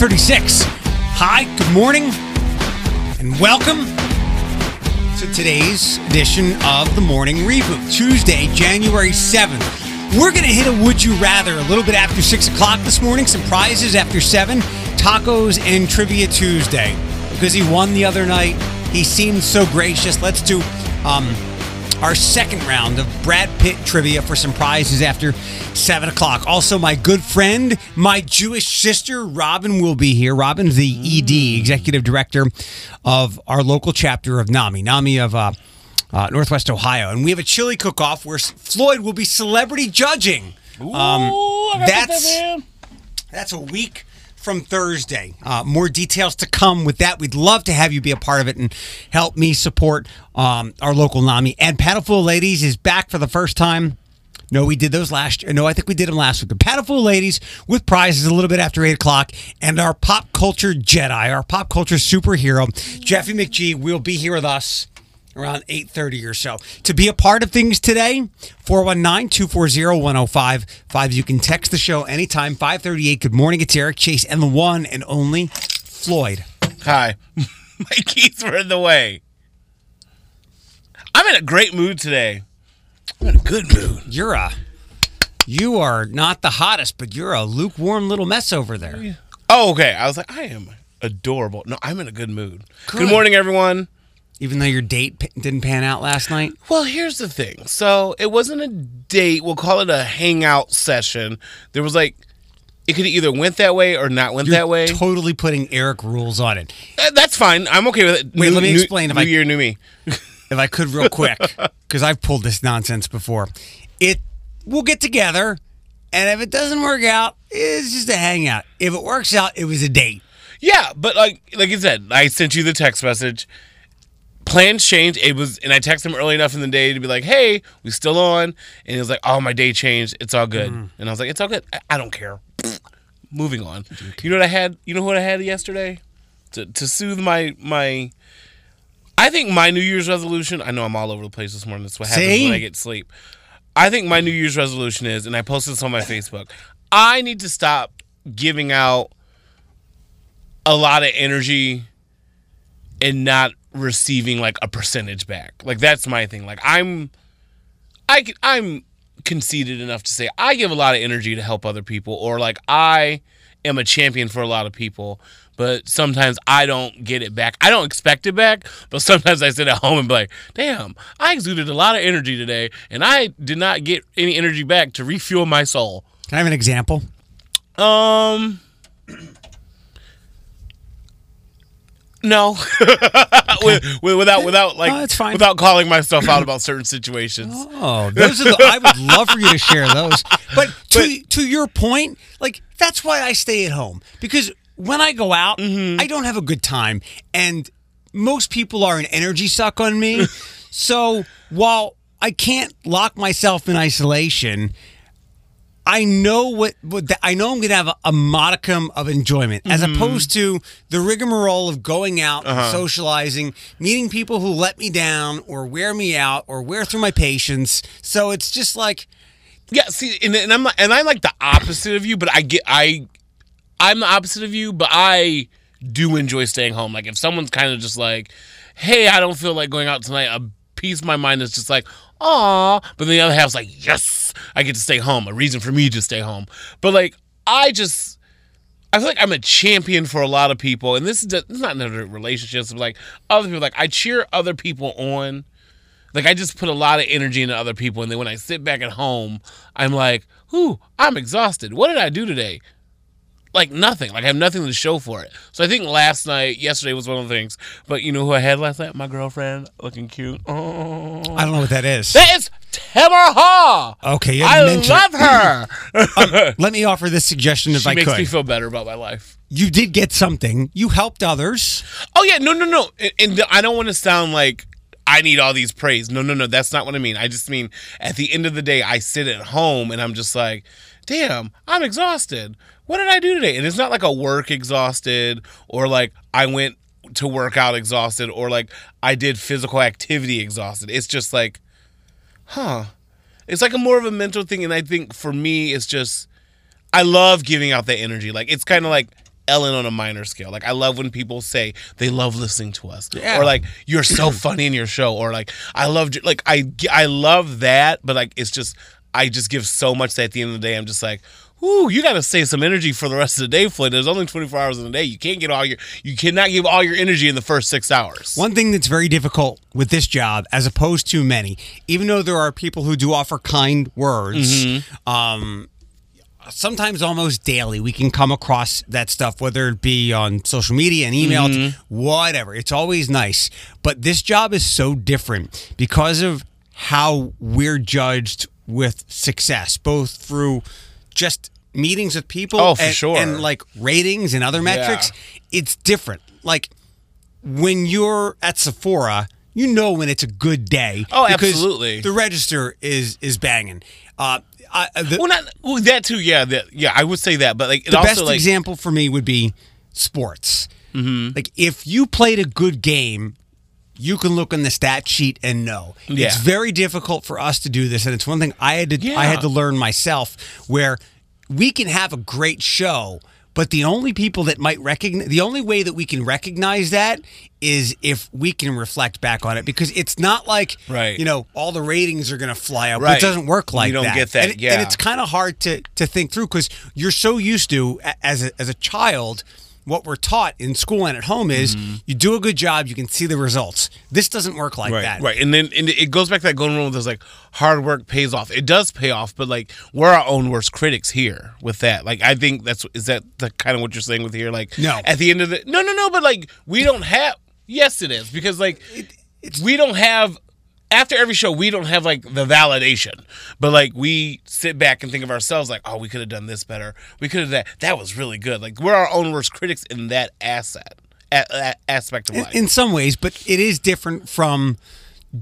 536. Hi, good morning, and welcome to today's edition of the Morning Reboot, Tuesday, January 7th. We're going to hit a Would You Rather a little bit after 6 o'clock this morning. Some prizes after 7, tacos and Trivia Tuesday. Because he won the other night, he seemed so gracious. Let's do um, our second round of Brad Pitt trivia for some prizes after 7 o'clock. Also, my good friend, my Jewish sister, Robin, will be here. Robin's the ED, Executive Director of our local chapter of NAMI, NAMI of uh, uh, Northwest Ohio. And we have a chili cook off where Floyd will be celebrity judging. Um, that's, that's a week from Thursday. Uh, more details to come with that. We'd love to have you be a part of it and help me support um, our local NAMI. And Paddleful Ladies is back for the first time. No, we did those last year. No, I think we did them last week. The Paddleful Ladies with prizes a little bit after 8 o'clock. And our pop culture Jedi, our pop culture superhero, Jeffy McGee, will be here with us around 8.30 or so to be a part of things today 419-240-1055 you can text the show anytime 538 good morning it's eric chase and the one and only floyd Hi. My keys were in the way. I'm in a great mood today. I'm in a good mood. you're a you are not the hottest but you're a lukewarm little mess over there Oh, okay. I was like, I am adorable. No, I'm in a good mood. Good. Good morning, everyone. Even though your date p- didn't pan out last night Well, here's the thing. So it wasn't a date. We'll call it a hangout session. There was like, it could either went that way or not went you're that way. totally putting eric rules on it Uh, That's fine. I'm okay with it. Wait, New- let me new- explain if New I- year, new me. if I could real quick, because I've pulled this nonsense before. It we'll get together, and if it doesn't work out, it's just a hangout. If it works out, it was a date. Yeah, but like like I said, I sent you the text message. Plans changed. It was, and I texted him early enough in the day to be like, "Hey, we still on?" And he was like, "Oh, my day changed. It's all good." And I was like, "It's all good. I, I don't care." Moving on. You know what I had? You know what I had yesterday to to soothe my my. I think my New Year's resolution. I know I'm all over the place this morning. That's what happens See? when I get sleep. I think my New Year's resolution is, and I posted this on my Facebook. I need to stop giving out a lot of energy and not receiving like a percentage back. Like that's my thing. Like I'm I I'm conceited enough to say I give a lot of energy to help other people or like I am a champion for a lot of people, but sometimes I don't get it back. I don't expect it back, but sometimes I sit at home and be like, "Damn, I exuded a lot of energy today and I did not get any energy back to refuel my soul." Can I have an example? Um. No, with, without without like Oh, without calling myself out about certain situations. Oh, those are the. I would love for you to share those. But to to your point, like that's why I stay at home because when I go out, mm-hmm. I don't have a good time, and most people are an energy suck on me. so while I can't lock myself in isolation. I know what, what the, I know. I'm going to have a, a modicum of enjoyment, as mm-hmm. opposed to the rigmarole of going out, and socializing, meeting people who let me down or wear me out or wear through my patience. So it's just like, Yeah, see, and, and I'm and I'm like the opposite of you, but I get I I'm the opposite of you, but I do enjoy staying home. Like if someone's kind of just like, "Hey, I don't feel like going out tonight," a piece of my mind is just like, "Aw," but then the other half's like, "Yes, I get to stay home." A reason for me to stay home, but like I just. I feel like I'm a champion for a lot of people, and this is not another relationships. But like other people, like I cheer other people on. Like I just put a lot of energy into other people, and then when I sit back at home, I'm like, "Ooh, I'm exhausted. What did I do today?" Like nothing. Like I have nothing to show for it. So I think last night, yesterday was one of the things. But you know who I had last night? My girlfriend, looking cute. Oh, I don't know what that is. that is Tamara Haw. Okay, you I had to mention love her. it. Let me offer this suggestion if she I makes could. Makes me feel better about my life. you did get something. You helped others. Oh yeah, no, no, no. And, and I don't want to sound like I need all these praise. No, no, no. That's not what I mean. I just mean at the end of the day, I sit at home and I'm just like, damn, I'm exhausted. What did I do today? And it's not like a work exhausted or like I went to work out exhausted or like I did physical activity exhausted. It's just like, huh. It's like a more of a mental thing. And I think for me, it's just, I love giving out that energy. Like it's kind of like Ellen on a minor scale. Like I love when people say they love listening to us, Yeah. or like you're so funny in your show, or like I love like I I love that, but like it's just I just give so much that at the end of the day I'm just like. Ooh, you got to save some energy for the rest of the day, Floyd. There's only 24 hours in a day. You can't get all your, you cannot give all your energy in the first six hours. One thing that's very difficult with this job, as opposed to many, even though there are people who do offer kind words, um, sometimes almost daily we can come across that stuff, whether it be on social media and email, whatever. It's always nice. But this job is so different because of how we're judged with success, both through just meetings with people Oh, for and, sure. and like ratings and other metrics. It's different. Like when you're at Sephora, you know when it's a good day. Oh, absolutely. The register is is banging. Uh, I, the, well, not well, that too. Yeah, that, yeah, I would say that, but like the also best like example for me would be sports. Mm-hmm. Like if you played a good game, you can look in the stat sheet and know. Yeah. It's very difficult for us to do this, and it's one thing I had to I had to learn myself. Where we can have a great show, but the only people that might recognize the only way that we can recognize that is if we can reflect back on it because it's not like Right. you know all the ratings are going to fly up. It doesn't work like You don't that. get that, And, yeah. and it's kind of hard to to think through because you're so used to as a, as a child what we're taught in school and at home is mm-hmm. you do a good job you can see the results this doesn't work like right, that right, and then and it goes back to that golden rule. There's like hard work pays off. It does pay off, but like we're our own worst critics here with that. Like I think that's is that the kind of what you're saying with here. Like No. at the end of the no, no, no, but like we don't have. Yes, it is because like we don't have. After every show, we don't have like the validation, but like we sit back and think of ourselves like, oh, we could have done this better. We could have that. That was really good. Like we're our own worst critics in that asset, a, a- aspect of life. in some ways but it is different from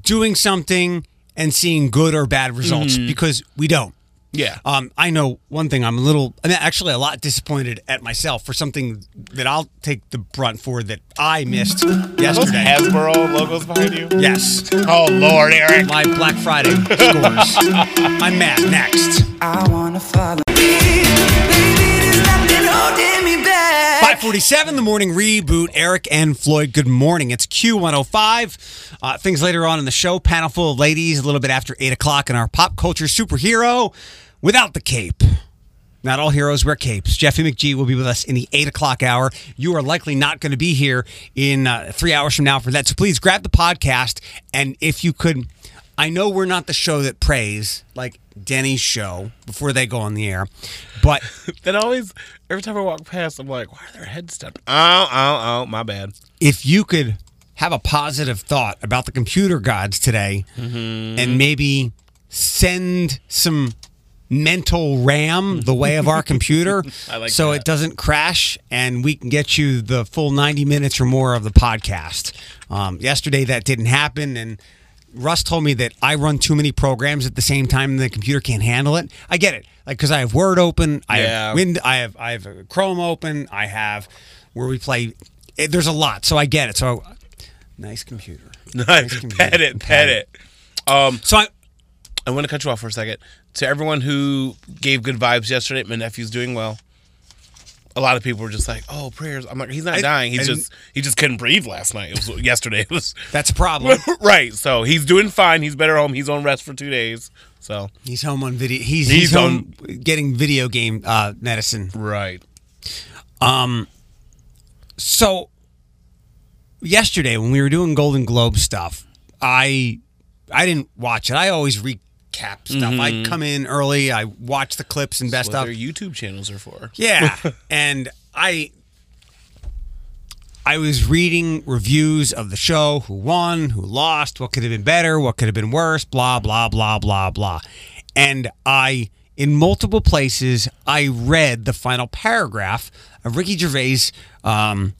doing something and seeing good or bad results mm-hmm. because we don't yeah, um, I know one thing. I'm a little, I mean, actually, a lot disappointed at myself for something that I'll take the brunt for that I missed Are those yesterday. Hasbro logos behind you? Yes, Oh Lord, Eric. my Black Friday scores. I'm mad. Next. I wanna follow. Forty-seven. the morning reboot. Eric and Floyd, good morning. It's Q105. Uh, things later on in the show, panel full of ladies, a little bit after 8 o'clock, and our pop culture superhero without the cape. Not all heroes wear capes. Jeffy McGee will be with us in the 8 o'clock hour. You are likely not going to be here in uh, three hours from now for that. So please grab the podcast. And if you could I know we're not the show that prays like Denny's show before they go on the air, but That always, every time I walk past, I'm like, why are their heads down? Oh, oh, oh, my bad. if you could have a positive thought about the computer gods today and maybe send some mental RAM the way of our computer I like so that. it doesn't crash and we can get you the full 90 minutes or more of the podcast. Um, yesterday that didn't happen and Russ told me that I run too many programs at the same time and the computer can't handle it. I get it. Like cuz I have Word open, I Yeah. have Wind I have I have Chrome open, I have where we play it, there's a lot. So I get it. So nice computer. Nice. computer. Pet it, pet it. Um, So I I want to cut you off for a second. To everyone who gave good vibes yesterday, my nephew's doing well. A lot of people were just like, "Oh, prayers." I'm like, "He's not I- dying. He's just he just couldn't breathe last night. It was yesterday. It was that's a problem. right. So he's doing fine. He's better home. He's on rest for two days. So He's home on video. He's, he's, He's home getting video game uh, medicine. right. Um, so yesterday when we were doing Golden Globe stuff, I I didn't watch it. I always recap stuff. I come in early. I watch the clips and best What of. their YouTube channels are for. Yeah, and I I was reading reviews of the show, who won, who lost, what could have been better, what could have been worse, blah blah blah blah blah. And I in multiple places I read the final paragraph of Ricky Gervais um,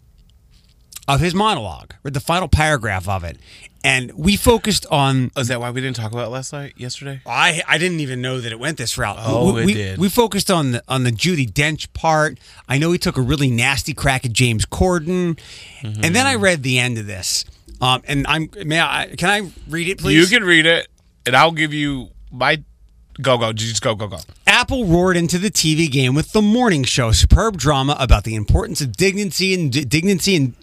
of his monologue, read the final paragraph of it. And we focused on Oh, is that why we didn't talk about it last night? Yesterday? I I didn't even know that it went this route. Oh, we, it we, did. We focused on the on the Judi Dench part. I know he took a really nasty crack at James Corden, and then I Mm-hmm. read the end of this. Um, and I'm may I can I read it please? You can read it, and I'll give you my Go go, just go go go. Apple roared into the TV game with the morning show, superb drama about the importance of dignity and dignity and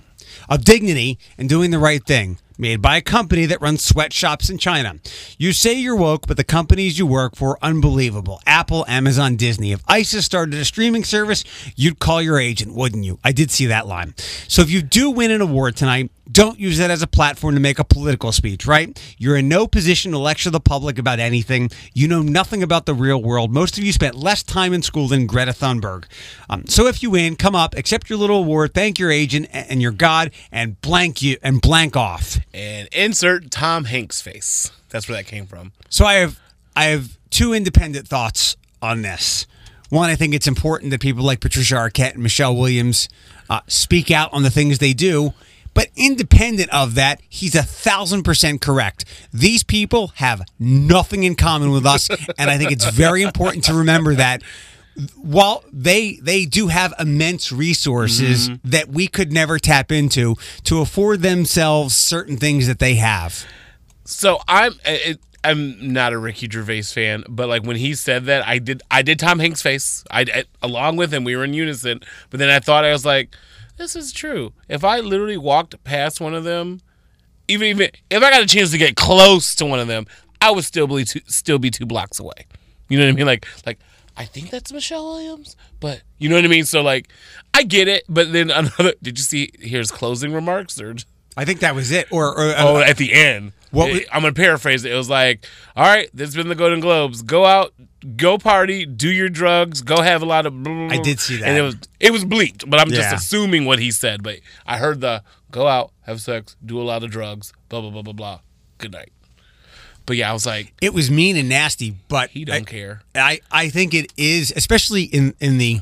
of dignity and doing the right thing. Made by a company that runs sweatshops in China. You say you're woke, but the companies you work for are unbelievable. Apple, Amazon, Disney. If ISIS started a streaming service, you'd call your agent, wouldn't you? I did see that line. So if you do win an award tonight, don't use that as a platform to make a political speech, right? You're in no position to lecture the public about anything. You know nothing about the real world. Most of you spent less time in school than Greta Thunberg. Um, so if you win, come up, accept your little award, thank your agent and your God, and blank you and blank off. And insert Tom Hanks face. That's where that came from. So I have I have two independent thoughts on this. One, I think it's important that people like Patricia Arquette and Michelle Williams uh, speak out on the things they do. But independent of that, he's a thousand percent correct. These people have nothing in common with us, and I think it's very important to remember that. While they they do have immense resources mm-hmm. that we could never tap into to afford themselves certain things that they have. So I'm it, I'm not a Ricky Gervais fan, but like when he said that, I did I did Tom Hanks face. I, I along with him, we were in unison. But then I thought I was like, this is true. If I literally walked past one of them, even even if I got a chance to get close to one of them, I would still be two, still be two blocks away. You know what I mean? Like like I think that's Michelle Williams, but you know what I mean. So like I get it, but then another. Did you see? Here's closing remarks or. I think that was it. Or, or Oh, uh, at the end. What It- I'm gonna paraphrase it. It was like, "All right, this has been the Golden Globes. Go out, go party, do your drugs, go have a lot of." blah, I did see that. and it was it was bleeped, but I'm just assuming what he said. But I heard the go out, have sex, do a lot of drugs, blah blah blah blah blah. Good night. But yeah, I was like, it was mean and nasty, but he don't I, care. I, I think it is, especially in, in the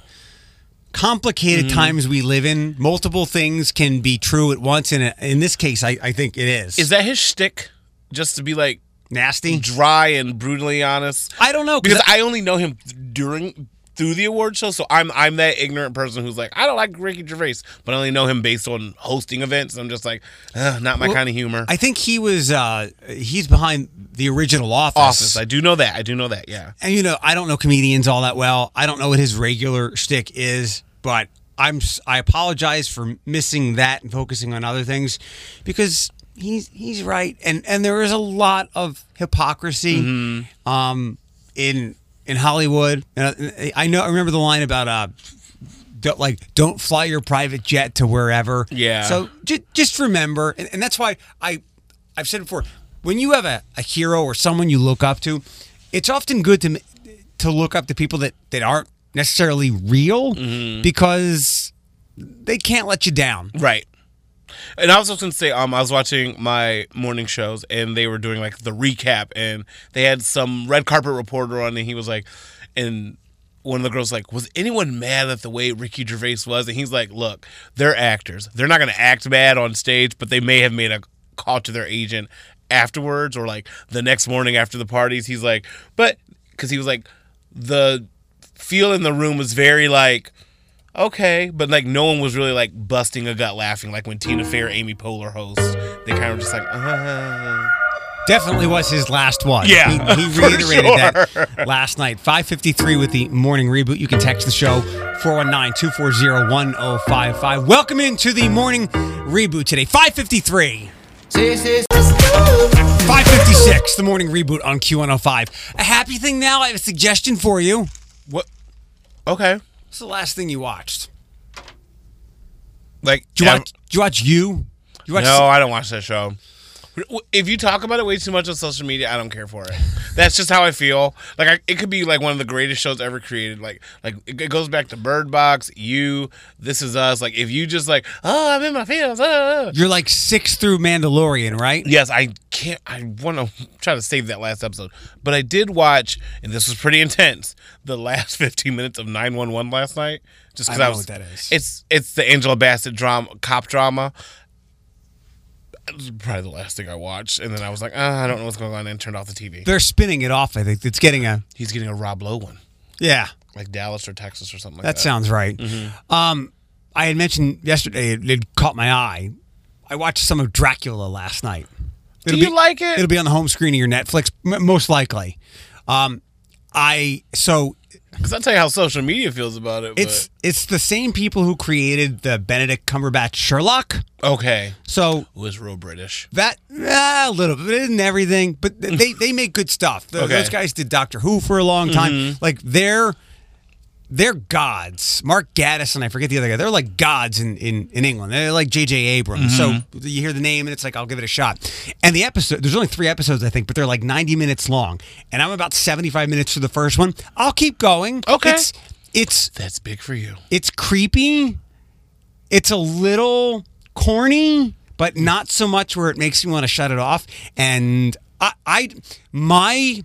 complicated Mm-hmm. times we live in. Multiple things can be true at once, and in this case, I, I think it is. Is that his shtick? Just to be like nasty? dry and brutally honest. I don't know because I only know him during through the award show. So I'm I'm that ignorant person who's like I don't like Ricky Gervais, but I only know him based on hosting events. I'm just like, not my Well, kind of humor. I think he was. Uh, he's behind the original Office. Office, I do know that. I do know that. Yeah. and you know, I don't know comedians all that well. I don't know what his regular shtick is, but I'm I apologize for missing that and focusing on other things because he's he's right, and and there is a lot of hypocrisy um, in in Hollywood. And I- I know I remember the line about uh. Don't, like don't fly your private jet to wherever. Yeah. So just just remember, and, and that's why I I've said before. When you have a, a hero or someone you look up to, it's often good to to look up to people that that aren't necessarily real because they can't let you down. Right. And I was just gonna say, um, I was watching my morning shows, and they were doing like the recap, and they had some red carpet reporter on, and he was like, and one of the girls like, was anyone mad at the way Ricky Gervais was? And he's like, look, they're actors. They're not gonna act bad on stage, but they may have made a call to their agent afterwards or like the next morning after the parties. He's like, but because he was like, the feel in the room was very like okay, but like no one was really like busting a gut laughing like when Tina Fey or Amy Poehler host. They kind of just like, uh, Definitely was his last one. Yeah, he, he reiterated sure. that last night. Five fifty three with the morning reboot. You can text the show 419-240-1055. Welcome into the morning reboot today. 5:53. 556, the morning reboot on Q105. A happy thing now, I have a suggestion for you. what? Okay, What's the last thing you watched? like Did you ev- watch, did you watch You? You watch no, I don't watch that show. If you talk about it way too much on social media, I don't care for it. That's just how I feel. Like I, it could be like one of the greatest shows ever created. Like like it goes back to Bird Box, You, This Is Us. Like if you just like, oh, I'm in my feels. Uh. You're like six through Mandalorian, right? Yes, I can't. I want to try to save that last episode, but I did watch, and this was pretty intense. The last 15 minutes of 911 last night, just because I, know was. what that is. It's it's the Angela Bassett drama, cop drama. Probably the last thing I watched, and then I was like, ah, I don't know what's going on, and turned off the TV. They're spinning it off, I think. It's getting a, He's getting a Rob Lowe one, yeah, like Dallas or Texas or something like that that. sounds right. Um, I had mentioned yesterday, it, it caught my eye. I watched some of Dracula last night. Do you like it? It'll be on the home screen of your Netflix, m- most likely. Um, I so Because I'll tell you how social media feels about it. it's it's the same people who created the Benedict Cumberbatch Sherlock. okay. So It was real British. that ah, a little bit, it isn't everything, but they they make good stuff. Th- Okay. Those guys did Doctor Who for a long time. Like they're they're gods. Mark Gatiss and I forget the other guy. They're like gods in in, in England. They're like J.J. Abrams. So mm-hmm. you hear the name and it's like I'll give it a shot. And the episode there's only three episodes I think, but they're like 90 minutes long. And I'm about 75 minutes to the first one. I'll keep going. Okay. It's it's That's big for you. it's creepy. It's a little corny, but not so much where it makes me want to shut it off. And I, I my,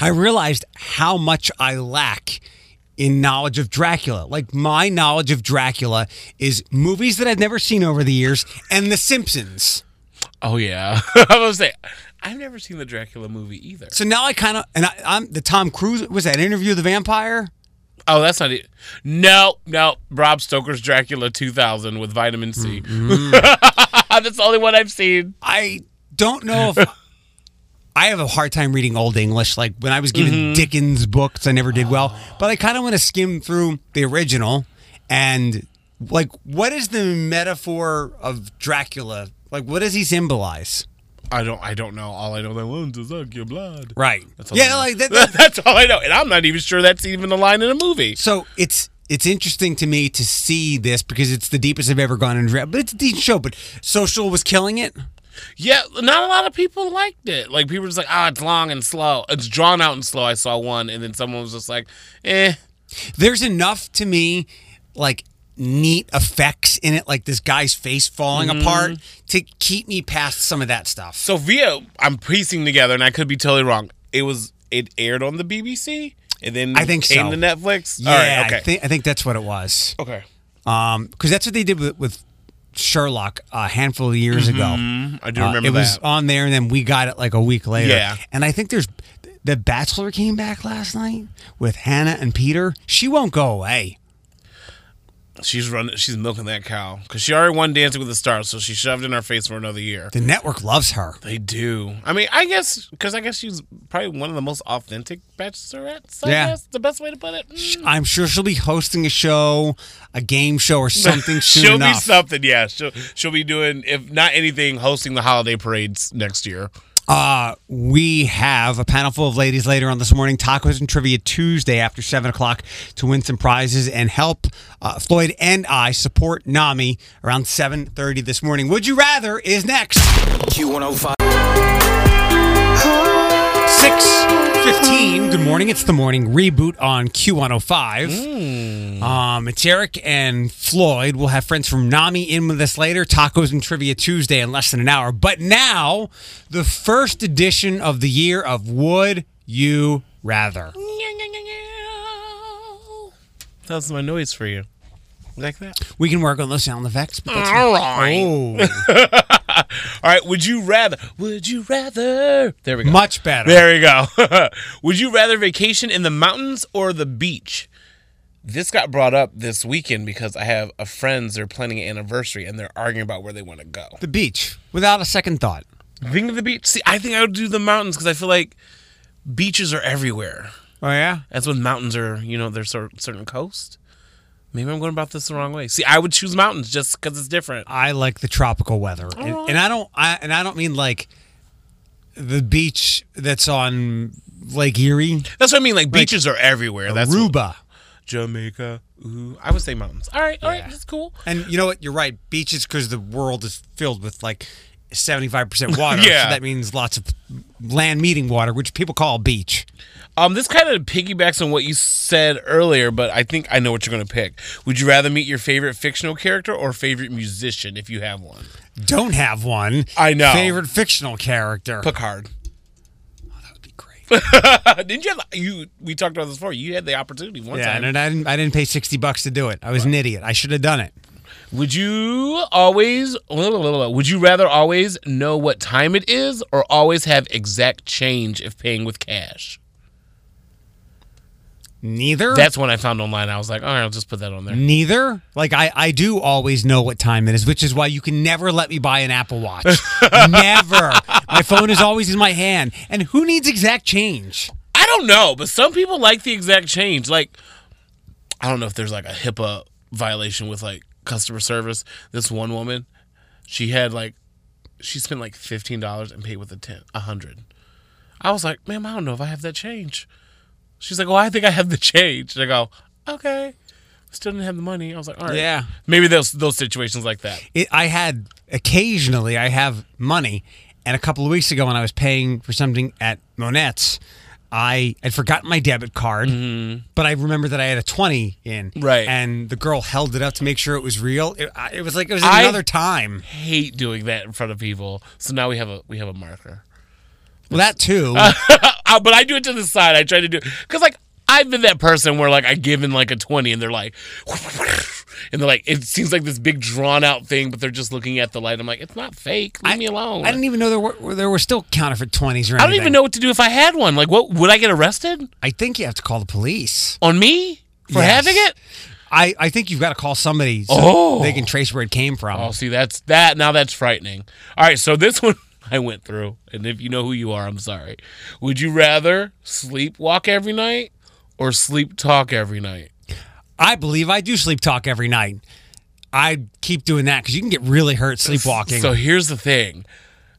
I realized how much I lack in knowledge of Dracula. Like my knowledge of Dracula is movies that I've never seen over the years and The Simpsons. Oh yeah. I was say I've never seen the Dracula movie either. So now I kind of and I, I'm the Tom Cruise was that Interview with the Vampire. Oh, that's not it. No, no. Bram Stoker's Dracula 2000 with vitamin C. Mm-hmm. that's the only one I've seen. I don't know if I have a hard time reading Old English. Like when I was given mm-hmm. Dickens books, I never did oh. well. But I kind of want to skim through the original and like what is the metaphor of Dracula? Like what does he symbolize? I don't. I don't know. All I know that want to suck your blood. Right. That's all yeah, like that, that- that's all I know, and I'm not even sure that's even a line in a movie. So it's it's interesting to me to see this because it's the deepest I've ever gone in. But it's a decent show. But Social was killing it. Yeah, not a lot of people liked it. Like people were just like, "Ah, it's long and slow. It's drawn out and slow." I saw one, and then someone was just like, "Eh." There's enough to me, like neat effects in it, like this guy's face falling Mm-hmm. apart, to keep me past some of that stuff. So via, I'm piecing together, and I could be totally wrong. It was it aired on the BBC, and then I think came so. to Netflix. Yeah, right, okay, I think I think that's what it was. okay. Um, because that's what they did with, with Sherlock a handful of years ago. Mm, I do Uh, remember it was on there, and then we got it like a week later. Yeah. and I think there's the Bachelor came back last night with Hannah and Peter. She won't go away. She's running. She's milking that cow because she already won Dancing with the Stars, so she shoved in our face for another year. The network loves her. They do. I mean, I guess because I guess she's probably one of the most authentic bachelorettes. I Yeah. guess the best way to put it. Mm. I'm sure she'll be hosting a show, a game show, or something soon she'll enough. be something. Yeah, she'll she'll be doing if not anything, hosting the holiday parades next year. Uh, we have a panel full of ladies later on this morning. Tacos and Trivia Tuesday after 7 o'clock to win some prizes and help uh, Floyd and I support NAMI around 7.30 this morning. Would You Rather is next. Q105. 6.15. Good morning. It's the morning reboot on Q105. Um, it's Eric and Floyd. We'll have friends from NAMI in with us later. Tacos and Trivia Tuesday in less than an hour. But now, the first edition of the year of Would You Rather. That's my noise for you. Like that. We can work on the sound effects. But that's All right. Oh, All right. Would you rather? Would you rather? There we go. much better. There we go. Would you rather vacation in the mountains or the beach? This got brought up this weekend because I have a friends they're planning an anniversary and they're arguing about where they want to go. The beach, without a second thought. Think of the beach. See, I think I would do the mountains because I feel like beaches are everywhere. Oh, yeah? That's when mountains are, you know, there's a certain coast. Maybe I'm going about this the wrong way. See, I would choose mountains just because it's different. I like the tropical weather, and, and I don't. I and I don't mean like the beach that's on Lake Erie, That's what I mean. Like beaches are everywhere. That's what- Aruba. Jamaica. Ooh, I would say mountains. All right, all right, Yeah. that's cool. And you know what? You're right. Beaches because the world is filled with like 75% water. Yeah. So that means lots of land meeting water, which people call a beach. Um, this kind of piggybacks on what you said earlier, but I think I know what you're going to pick. Would you rather meet your favorite fictional character or favorite musician if you have one? Don't have one. I know. Favorite fictional character. Picard. that would be great. Didn't you? Have, you we talked about this before. You had the opportunity one yeah, time. and I didn't, I didn't pay 60 bucks to do it. I was an idiot. I should have done it. Would you always? Would you rather always know what time it is or always have exact change if paying with cash? Neither. That's one I found online. I was like, all right, I'll just put that on there. Neither. Like I, I do always know what time it is, which is why you can never let me buy an Apple Watch. never. My phone is always in my hand. And who needs exact change? I don't know, but some people like the exact change. Like, I don't know if there's like a HIPAA violation with like customer service. This one woman, she had like, she spent like fifteen dollars and paid with a ten, a hundred. I was like, ma'am, I don't know if I have that change. She's like, well, I think I have the change. And I go, okay. Still didn't have the money. I was like, all right. Yeah. Maybe those those situations like that. it, I had occasionally I have money, and a couple of weeks ago when I was paying for something at Monet's, I had forgotten my debit card, but I remember that I had a twenty in, Mm-hmm. Right. And the girl held it up to make sure it was real. It, it was like it was I- another time. Hate doing that in front of people. So now we have a we have a marker. Well, that too. Uh, but I do it to the side. I try to do because like I've been that person where like I give in like a twenty and they're like, and they're like it seems like this big drawn out thing, but they're just looking at the light. I'm like, it's not fake. Leave me alone. I didn't even know there were there were still counterfeit twenties or I don't even know what to do if I had one. Like, what would I get arrested I think you have to call the police. on me for Yes. having it? I, I think you've got to call somebody so Oh. they can trace where it came from. Oh, see, that's that. Now that's frightening. All right, so this one I went through, and if you know who you are, I'm sorry. Would you rather sleepwalk every night or sleep talk every night? I believe I do sleep talk every night. I keep doing that because you can get really hurt sleepwalking. So here's the thing: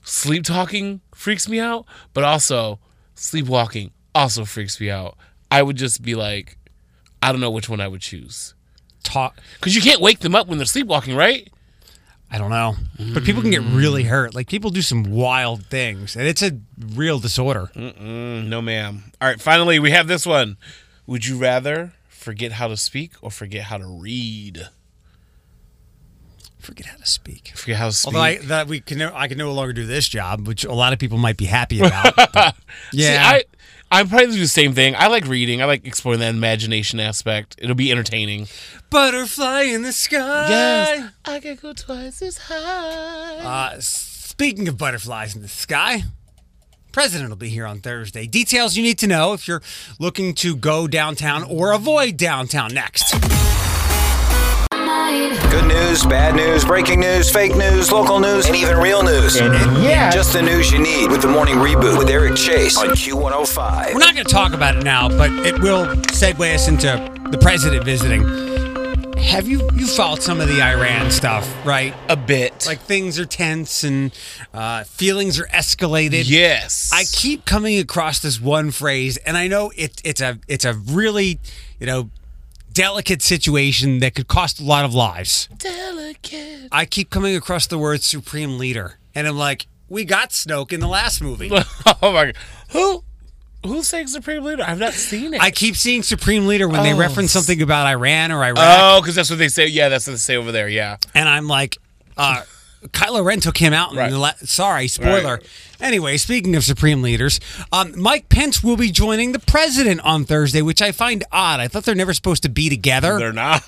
sleep talking freaks me out, but also sleepwalking also freaks me out. I would just be like, I don't know which one I would choose talk, because you can't wake them up when they're sleepwalking, right? I don't know, but people can get really hurt. Like people do some wild things, and it's a real disorder. Mm, no, ma'am. All right, finally we have this one. Would you rather forget how to speak or forget how to read? Forget how to speak. Forget how to speak. Although I that we can, no, I can no longer do this job, which a lot of people might be happy about. yeah, See, I I'm probably do the same thing. I like reading. I like exploring that imagination aspect. It'll be entertaining. butterfly in the sky. Yes, I can go twice as high. Uh, speaking of butterflies in the sky, President will be here on Thursday. Details you need to know if you're looking to go downtown or avoid downtown next. Good news, bad news, breaking news, fake news, local news, and even real news. yeah. Just the news you need with the morning reboot with Eric Chase on Q105. We're not going to talk about it now, but it will segue us into the president visiting. Have you you followed some of the Iran stuff, right? a bit. Like things are tense and uh, feelings are escalated. yes. I keep coming across this one phrase, and I know it, it's a it's a really you know delicate situation that could cost a lot of lives. delicate. I keep coming across the word supreme leader, and I'm like, we got Snoke in the last movie. oh my god. Who who's saying supreme leader? I've not seen it. I keep seeing supreme leader when they Oh. reference something about Iran or Iraq, oh, because that's what they say. Yeah, that's what they say over there. Yeah. and I'm like, uh, Kylo Ren took him out. In Right. the la- sorry, spoiler. Right. Anyway, speaking of supreme leaders, um, Mike Pence will be joining the president on Thursday, which I find odd. I thought they're never supposed to be together. They're not.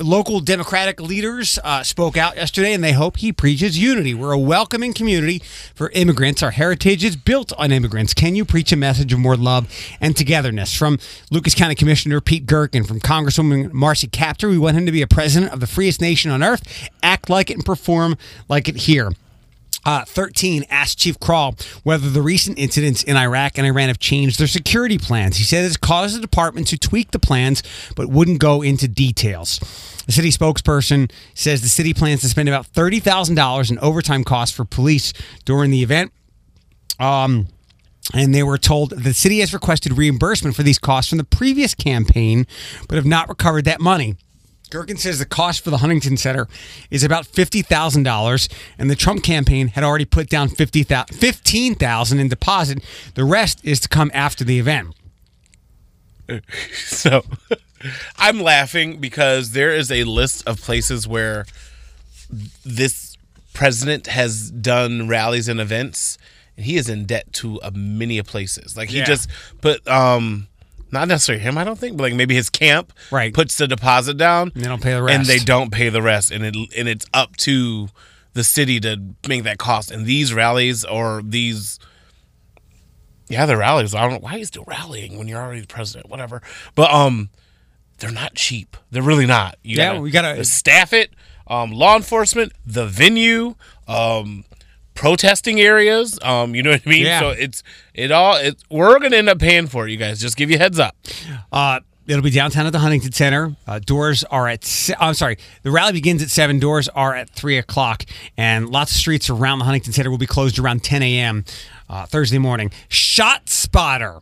Local Democratic leaders uh, spoke out yesterday, and they hope he preaches unity. We're a welcoming community for immigrants. Our heritage is built on immigrants. Can you preach a message of more love and togetherness? From Lucas County Commissioner Pete Gerken, from Congresswoman Marcy Kaptur, we want him to be a president of the freest nation on earth, act like it and perform like it here. Uh, 13 asked Chief Kral whether the recent incidents in Iraq and Iran have changed their security plans. He said it's caused the department to tweak the plans, but wouldn't go into details. The city spokesperson says the city plans to spend about $30,000 in overtime costs for police during the event. Um, and they were told the city has requested reimbursement for these costs from the previous campaign, but have not recovered that money. Gerken says the cost for the Huntington Center is about fifty thousand dollars, and the Trump campaign had already put down fifty fifteen thousand in deposit. The rest is to come after the event. So I'm laughing because there is a list of places where this president has done rallies and events, and he is in debt to a many places. Like he Yeah. just put um not necessarily him, I don't think, but like maybe his camp Right. puts the deposit down And they don't pay the rest. and they don't pay the rest and it and it's up to the city to make that cost. And these rallies or these yeah, the rallies. I don't know why are you still rallying when you're already the president, whatever. But um they're not cheap. They're really not. You Yeah, we gotta- staff it, um, law enforcement, the venue, um, protesting areas. Um, you know what I mean? Yeah. So it's it all. It, we're gonna end up paying for it, you guys. Just give you a heads up. Uh, it'll be downtown at the Huntington Center. Uh, doors are at. Se- I'm sorry. The rally begins at seven. Doors are at three o'clock, and lots of streets around the Huntington Center will be closed around 10 a.m. Uh, Thursday morning. Shot spotter.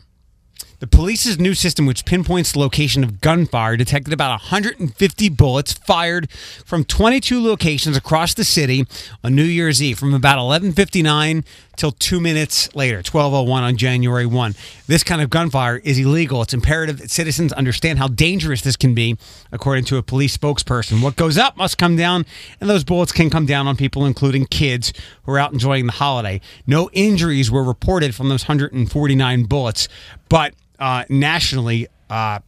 The police's new system, which pinpoints the location of gunfire, detected about 150 bullets fired from 22 locations across the city on New Year's Eve, from about 11:59 till two minutes later, 12:01 on January 1. This kind of gunfire is illegal. It's imperative that citizens understand how dangerous this can be, according to a police spokesperson. What goes up must come down, and those bullets can come down on people, including kids who are out enjoying the holiday. No injuries were reported from those 149 bullets, but uh, nationally, uh,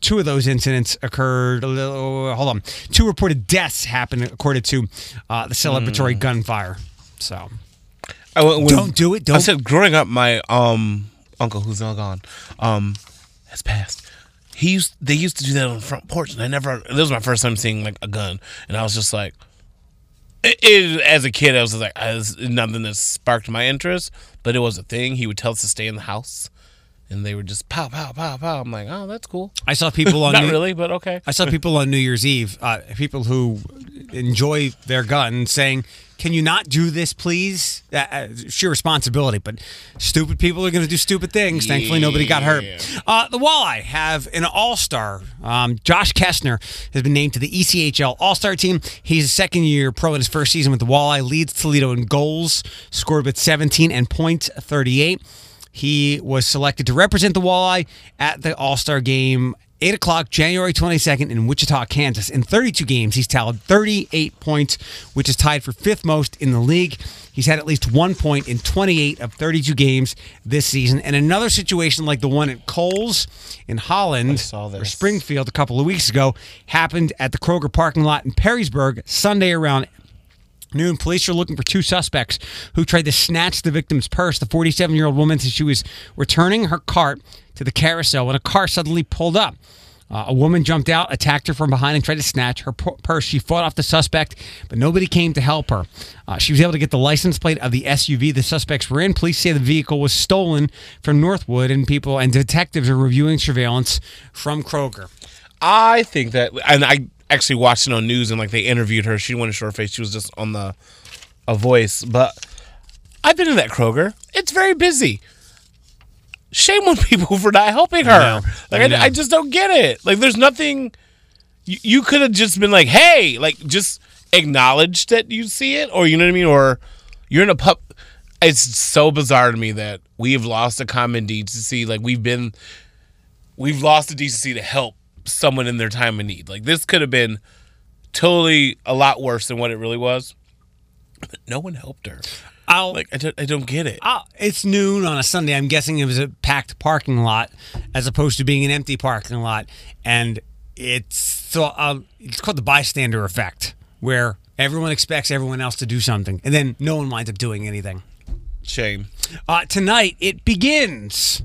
two of those incidents occurred. A little, hold on, two reported deaths happened according to uh, the celebratory gunfire. So I, when, Don't do it, I don't- said growing up, my um uncle who's now gone, um, has passed. He used they used to do that on the front porch, and I never. This was my first time seeing like a gun, and I was just like, it, it- as a kid, I was just like, I was, nothing that sparked my interest, but it was a thing. He would tell us to stay in the house, and they were just pow pow pow pow. I'm like, oh, that's cool. I saw people on Not New- really, but okay. I saw people on New Year's Eve, uh, people who enjoy their gun, saying, "Can you not do this, please?" Uh, Uh, sheer responsibility, but stupid people are going to do stupid things. Thankfully, nobody got hurt. Uh, the Walleye have an All-Star. Um, Josh Kestner has been named to the ECHL All-Star team. He's a second-year pro in his first season with the Walleye. Leads Toledo in goals, scored with 17 and points point 38. He was selected to represent the Walleye at the All Star game, 8 o'clock, January 22nd in Wichita, Kansas. In 32 games, he's tallied 38 points, which is tied for fifth most in the league. He's had at least one point in 28 of 32 games this season. And another situation like the one at Kohl's in Holland or. Springfield a couple of weeks ago happened at the Kroger parking lot in Perrysburg Sunday around Noon, police are looking for two suspects who tried to snatch the victim's purse. The 47 year old woman said she was returning her cart to the carousel when a car suddenly pulled up. Uh, a woman jumped out, attacked her from behind, and tried to snatch her purse. She fought off the suspect, but nobody came to help her. Uh, she was able to get the license plate of the SUV the suspects were in. Police say the vehicle was stolen from Northwood, and people and detectives are reviewing surveillance from Kroger. I think that, and I actually watched it on news, and like they interviewed her. She didn't want to show her face. She was just on the a voice. But I've been in that Kroger. It's very busy. Shame on people for not helping her. know. Like I I. I just don't get it. Like there's nothing. You, you could have just been like, hey, like just acknowledge that you see it, or you know what I mean, or you're in a pub. It's so bizarre to me that we have lost a common decency. Like we've been we've lost the decency to help someone in their time of need. Like this could have been totally a lot worse than what it really was. But no one helped her. I'll Like I don't, I don't get it. Uh, it's noon on a Sunday. I'm guessing it was a packed parking lot as opposed to being an empty parking lot, and it's so um, it's called the bystander effect, where everyone expects everyone else to do something, and then no one winds up doing anything. Shame. Uh, tonight it begins.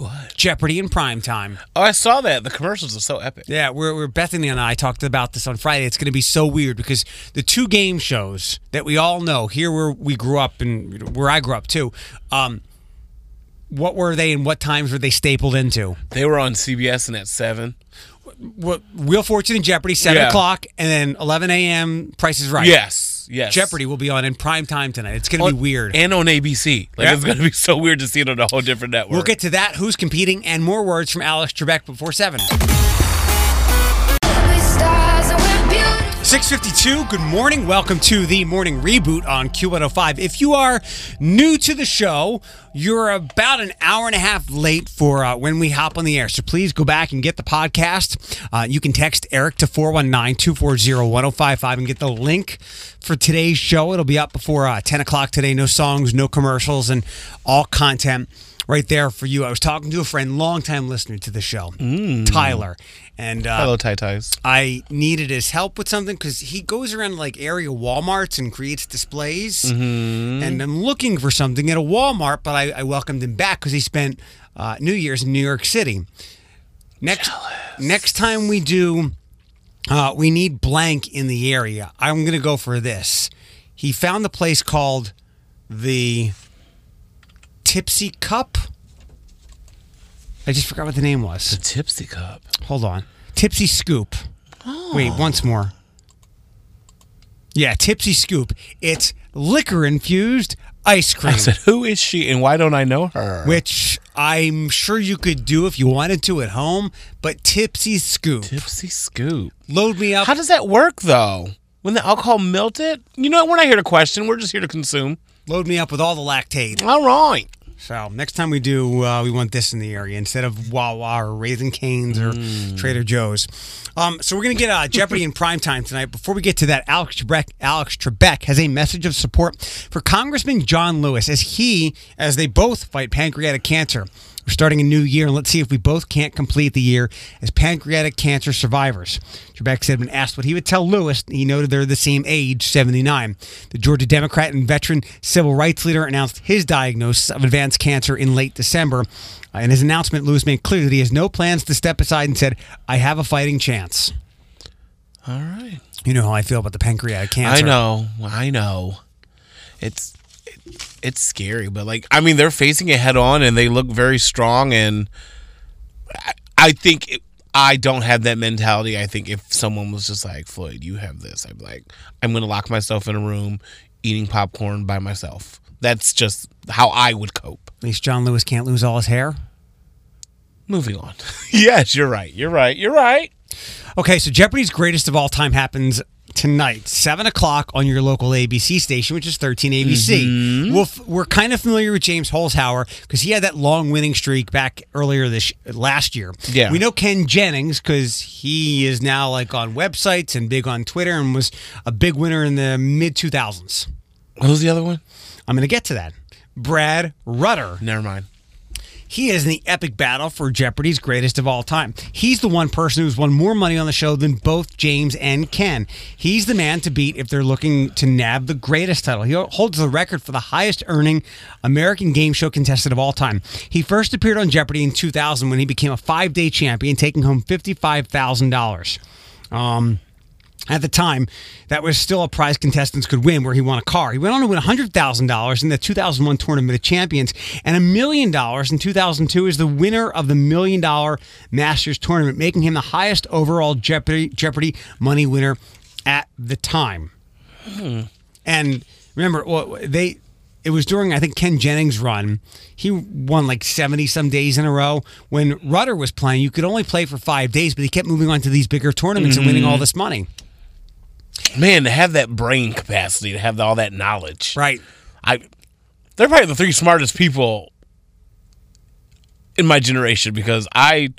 What? Jeopardy in prime time. Oh, I saw that. The commercials are so epic. Yeah, we're, we're Bethany and I talked about this on Friday. It's going to be so weird because the two game shows that we all know here where we grew up and where I grew up too. Um, what were they and what times were they stapled into? They were on CBS and at seven. What Wheel of Fortune and Jeopardy, seven Yeah. o'clock, and then eleven a.m. Price is Right. Yes, yes. Jeopardy will be on in prime time tonight. It's going to be weird. and on ABC. Like Yeah. it's gonna be so weird to see it on a whole different network. We'll get to that. Who's competing and more words from Alex Trebek before seven. Six fifty-two. Good morning. Welcome to the morning reboot on Q105. If you are new to the show, you're about an hour and a half late for uh, when we hop on the air. So please go back and get the podcast. Uh, you can text Eric to 419-240-1055 and get the link for today's show. It'll be up before uh, 10 o'clock today. No songs, no commercials, and all content right there for you. I was talking to a friend, longtime listener to the show, Tyler, and uh, Hello, Tie Ties. I needed his help with something because he goes around like area WalMarts and creates displays. And I'm looking for something at a Walmart, but I, I welcomed him back because he spent uh, New Year's in New York City. Next, next time we do, uh, we need blank in the area. I'm gonna go for this. He found the place called the Tipsy Cup. I just forgot what the name was. The Tipsy Cup. Hold on. Tipsy Scoop. Oh. Wait, once more. Yeah, Tipsy Scoop. It's liquor infused ice cream, I said, who is she and why don't I know her? which I'm sure you could do if you wanted to at home, but Tipsy Scoop. Tipsy Scoop. Load me up. How does that work though? When the alcohol melted? You know, we're not here to question. We're just here to consume. load me up with all the lactate. All right. So next time we do, uh, we want this in the area instead of Wawa or Raising Canes or Trader Joe's. Um, so we're gonna get uh, Jeopardy in prime time tonight. Before we get to that, Alex Trebek, Alex Trebek has a message of support for Congressman John Lewis as he, as they both fight pancreatic cancer. We're starting a new year, and let's see if we both can't complete the year as pancreatic cancer survivors. Trebek said when asked what he would tell Lewis, he noted they're the same age, 79. The Georgia Democrat and veteran civil rights leader announced his diagnosis of advanced cancer in late December. Uh, in his announcement, Lewis made clear that he has no plans to step aside and said, I have a fighting chance. All right. You know how I feel about the pancreatic cancer. I know. I know. It's it, it's scary, but like I mean, they're facing it head on, and they look very strong. And I, I think it, I don't have that mentality. I think if someone was just like Floyd, you have this, I'd be like, I'm gonna lock myself in a room eating popcorn by myself. That's just how I would cope. At least John Lewis can't lose all his hair. Moving on. yes, you're right. You're right. You're right. Okay, so Jeopardy's greatest of all time happens tonight, seven o'clock on your local ABC station, which is 13 ABC. Mm-hmm. We'll f- we're kind of familiar with James Holzhauer because he had that long winning streak back earlier this last year. Yeah. we know Ken Jennings because he is now like on websites and big on Twitter and was a big winner in the mid 2000s. What was the other one? I'm going to get to that. Brad Rutter. Never mind. He is in the epic battle for Jeopardy's greatest of all time. He's the one person who's won more money on the show than both James and Ken. He's the man to beat if they're looking to nab the greatest title. He holds the record for the highest earning American game show contestant of all time. He first appeared on Jeopardy in 2000 when he became a five day champion, taking home $55,000. Um, at the time, that was still a prize contestants could win, where he won a car. He went on to win $100,000 in the 2001 Tournament of Champions and a million dollars in 2002 as the winner of the Million Dollar Masters Tournament, making him the highest overall Jeopardy, Jeopardy money winner at the time. Hmm. And remember, well, they it was during I think Ken Jennings' run. He won like seventy some days in a row. When Rutter was playing, you could only play for five days, but he kept moving on to these bigger tournaments and winning all mm-hmm. this money. Man, to have that brain capacity, to have all that knowledge. Right. I they're probably the three smartest people in my generation because I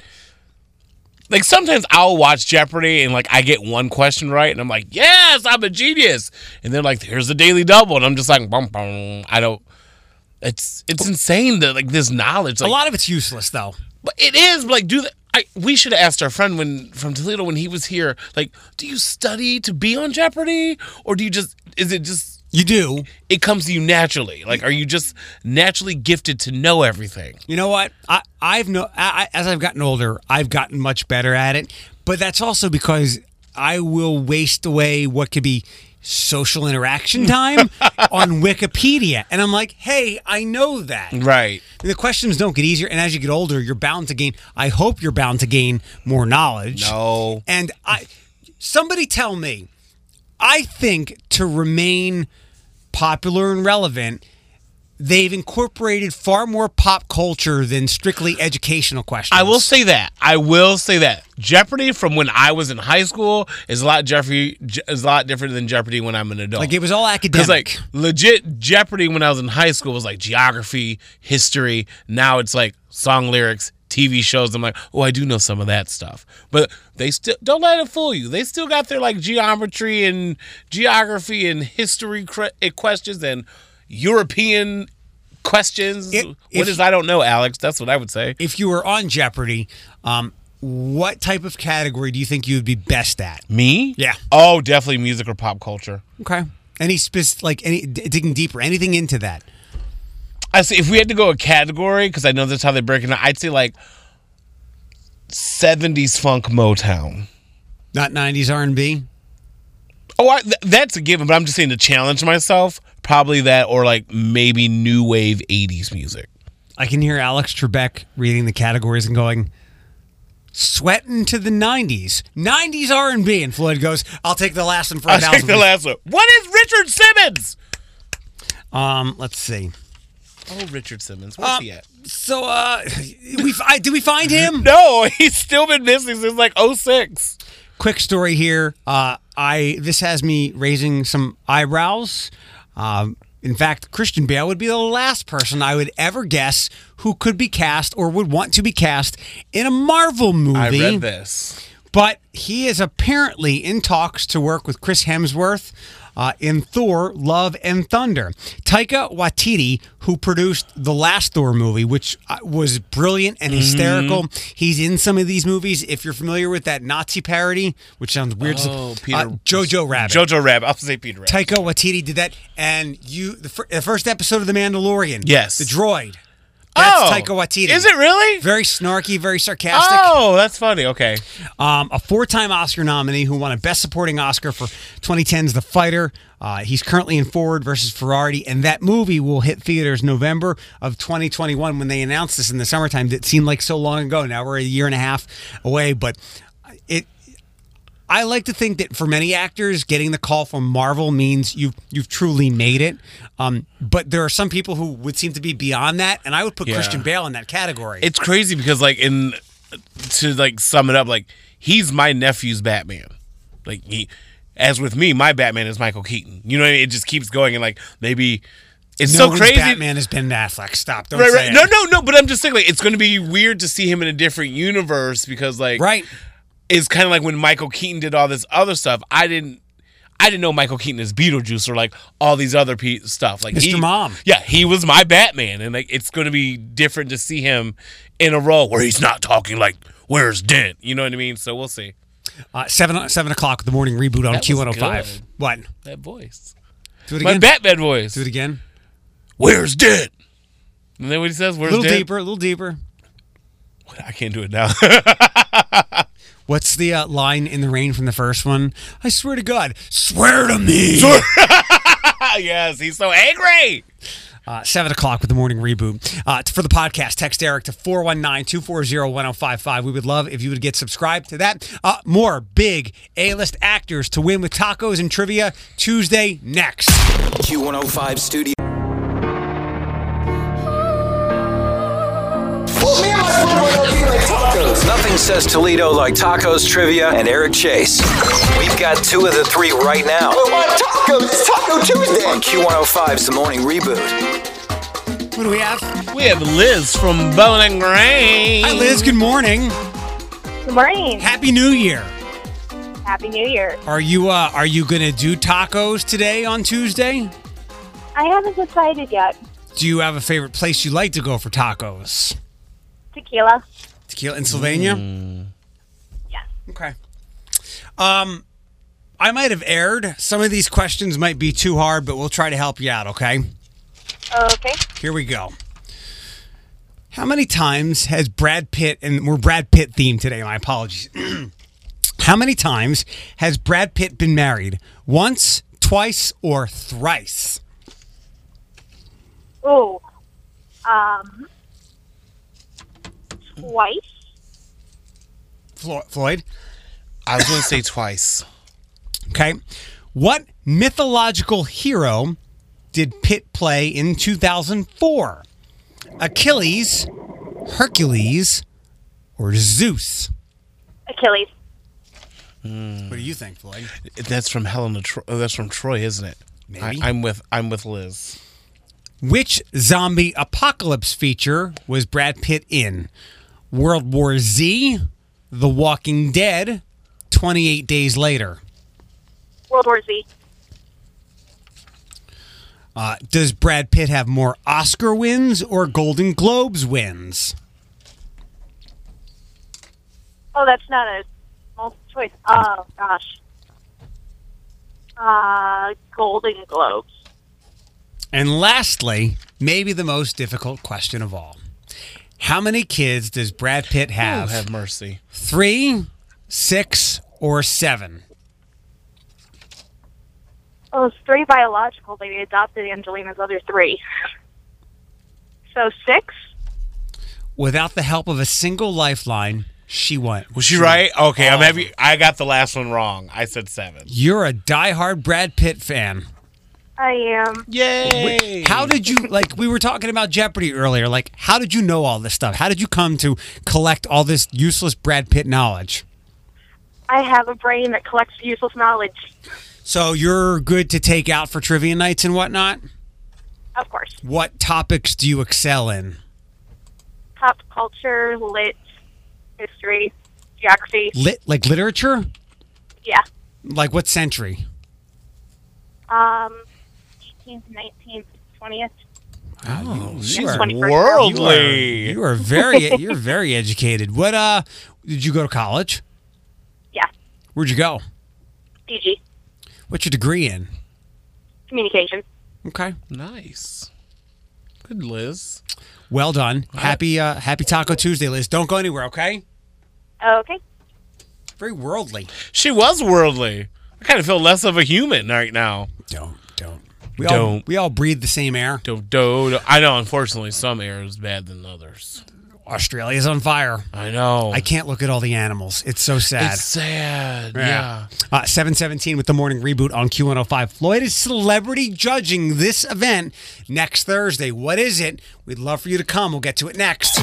like sometimes I'll watch Jeopardy and like I get one question right and I'm like, yes, I'm a genius. And then like here's the daily double and I'm just like, bum, bum. I don't. It's it's insane that like this knowledge. Like, a lot of it's useless though. but it is like do the, I we should have asked our friend when from Toledo when he was here like do you study to be on Jeopardy or do you just is it just You do. it comes to you naturally like are you just naturally gifted to know everything You know what? I, I've no I, as I've gotten older, I've gotten much better at it. But that's also because I will waste away what could be social interaction time on Wikipedia, and I'm like, hey, I know that. right The questions don't get easier, and as you get older, you're bound to gain. I hope you're bound to gain more knowledge. No. and I, somebody tell me, I think to remain popular and relevant, they've incorporated far more pop culture than strictly educational questions. I will say that. I will say that Jeopardy from when I was in high school is a lot Jeopardy is a lot different than Jeopardy when I'm an adult. like it was all academic. like legit Jeopardy when I was in high school was like geography, history. Now it's like song lyrics, TV shows. I'm like, oh, I do know some of that stuff. But they still don't let it fool you. They still got their like geometry and geography and history eh, questions and European questions. If- what is I don't know, Alex? That's what I would say. if you were on Jeopardy, um, what type of category do you think you would be best at? Me? Yeah. Oh, definitely music or pop culture. Okay. Any spec- like any digging deeper, anything into that? I see. if we had to go a category, because I know that's how they break it I'd say like 70s funk Motown. Not '90s R&B. Oh, I, th- that's a given, but I'm just saying to challenge myself, probably that or like maybe new wave 80s music. I can hear Alex Trebek reading the categories and going, "Sweating to the '90s, '90s R&B." And Floyd goes, "I'll take the last one for a I'll take thousand. the last one. What is Richard Simmons? Um, let's see. Oh, Richard Simmons. Where's Um, he at? So, uh, we I, did we find him? No, he's still been missing since like 06. quick story here. Uh, I this has me raising some eyebrows. Um, in fact, Christian Bale would be the last person I would ever guess who could be cast or would want to be cast in a Marvel movie. I read this. But he is apparently in talks to work with Chris Hemsworth uh, in Thor: Love and Thunder. Taika Waititi, who produced the last Thor movie, which uh, was brilliant and hysterical, he's in some of these movies. If you're familiar with that Nazi parody, which sounds weird, Oh, uh, Jojo Rabbit. Jojo Rabbit. I'll say Peter Rabbit. Taika Waititi did that, and you the, fir- the first episode of The Mandalorian. Yes. the droid. That's oh, Taika Waititi. Is it really? Very snarky, very sarcastic. Oh, that's funny. Okay. Um, a four-time Oscar nominee who won a Best Supporting Oscar for 2010's The Fighter. Uh, he's currently in Ford versus Ferrari, and that movie will hit theaters November of 2021. When they announced this in the summertime, it seemed like so long ago. Now we're a year and a half away, but. I like to think that for many actors, getting the call from Marvel means you've you've truly made it. Um, but there are some people who would seem to be beyond that, and I would put Yeah. Christian Bale in that category. It's crazy because like in to like sum it up, like he's my nephew's Batman. Like he as with me, my Batman is Michael Keaton. You know what I mean? It just keeps going and like maybe it's no so crazy. Batman has been Affleck. Stop. Don't Right, right. No, no, no. But I'm just saying, like, it's going to be weird to see him in a different universe because, like, Right. It's kind of like when Michael Keaton did all this other stuff. I didn't, I didn't know Michael Keaton is Beetlejuice or like all these other pe- stuff. Like Mr. he- Mom. Yeah, he was my Batman, and like it's going to be different to see him in a role where he's not talking like, "Where's Dent?" You know what I mean? So we'll see. Uh, seven seven o'clock. The morning reboot on Q one hundred five. good. What? That voice, Do it my again. Batman voice. Do it again. Where's Dent? And then what he says, "Where's A little Dent?" deeper. A little deeper. I can't do it now. What's the uh, line in the rain from the first one? I swear to God, swear to me. yes, he's so angry. Uh, 7 o'clock with the morning reboot. Uh, for the podcast, text Eric to 419 240 1055. We would love if you would get subscribed to that. Uh, more big A list actors to win with tacos and trivia Tuesday next. Q105 Studio. Tacos. Nothing says Toledo like tacos, trivia, and Eric Chase. We've got two of the three right now I want tacos. It's Taco Tuesday. on Q105's The Morning Reboot. What do we have? We have Liz from Bowling Green. Hi, Liz. Good morning. Good morning. Happy New Year. Happy New Year. Are you uh, are you gonna do tacos today on Tuesday? I haven't decided yet. Do you have a favorite place you like to go for tacos? Tequila. Tequila in Sylvania. Yes. Okay. Um, I might have erred. Some of these questions might be too hard, but we'll try to help you out. Okay. Okay. Here we go. How many times has Brad Pitt and we're Brad Pitt themed today? My apologies. How many times has Brad Pitt been married? Once, twice, or thrice? Oh. Um. Twice. Flo- Floyd. I was going to say twice. Okay. What mythological hero did Pitt play in 2004? Achilles, Hercules, or Zeus? Achilles. Hmm. What do you think, Floyd? That's from Helena. Tro- oh, that's from Troy, isn't it? Maybe. I, I'm with. I'm with Liz. Which zombie apocalypse feature was Brad Pitt in? World War Z, The Walking Dead, 28 Days Later. World War Z. Uh, does Brad Pitt have more Oscar wins or Golden Globes wins? Oh, that's not a multiple choice. Oh gosh. Uh, Golden Globes. And lastly, maybe the most difficult question of all. How many kids does Brad Pitt Oh, have? have mercy. Three, six, or seven? Well, it's three biological. They adopted Angelina's other three. So six. Without the help of a single lifeline, she went. Was she right? Okay, I'm Oh. heavy. I got the last one wrong. I said seven. You're a diehard Brad Pitt fan. I am. Yay! How did you like? We were talking about Jeopardy earlier. Like, how did you know all this stuff? How did you come to collect all this useless Brad Pitt knowledge? I have a brain that collects useless knowledge. So you're good to take out for trivia nights and whatnot. Of course. What topics do you excel in? Pop culture, lit, history, geography. Lit, like literature. Yeah. Like what century? Um, 18th, 19th, 20th. Oh, Yeah, you are 21st. Worldly. You are very you're very educated. What uh did you go to college? Yeah. Where'd you go? DG. What's your degree in? Communication. Okay. Nice. Good, Liz. Well done. Happy uh happy Taco Tuesday, Liz. Don't go anywhere, okay? Okay. Very worldly. She was worldly. I kind of feel less of a human right now. Don't don't. We all Don't. we all breathe the same air. Do, do, do. I know, unfortunately, some air is bad than others. Australia's on fire. I know. I can't look at all the animals. It's so sad. It's sad. Yeah. Uh, 717 with the morning reboot on Q105. Floyd is celebrity judging this event next Thursday. What is it? We'd love for you to come. We'll get to it next.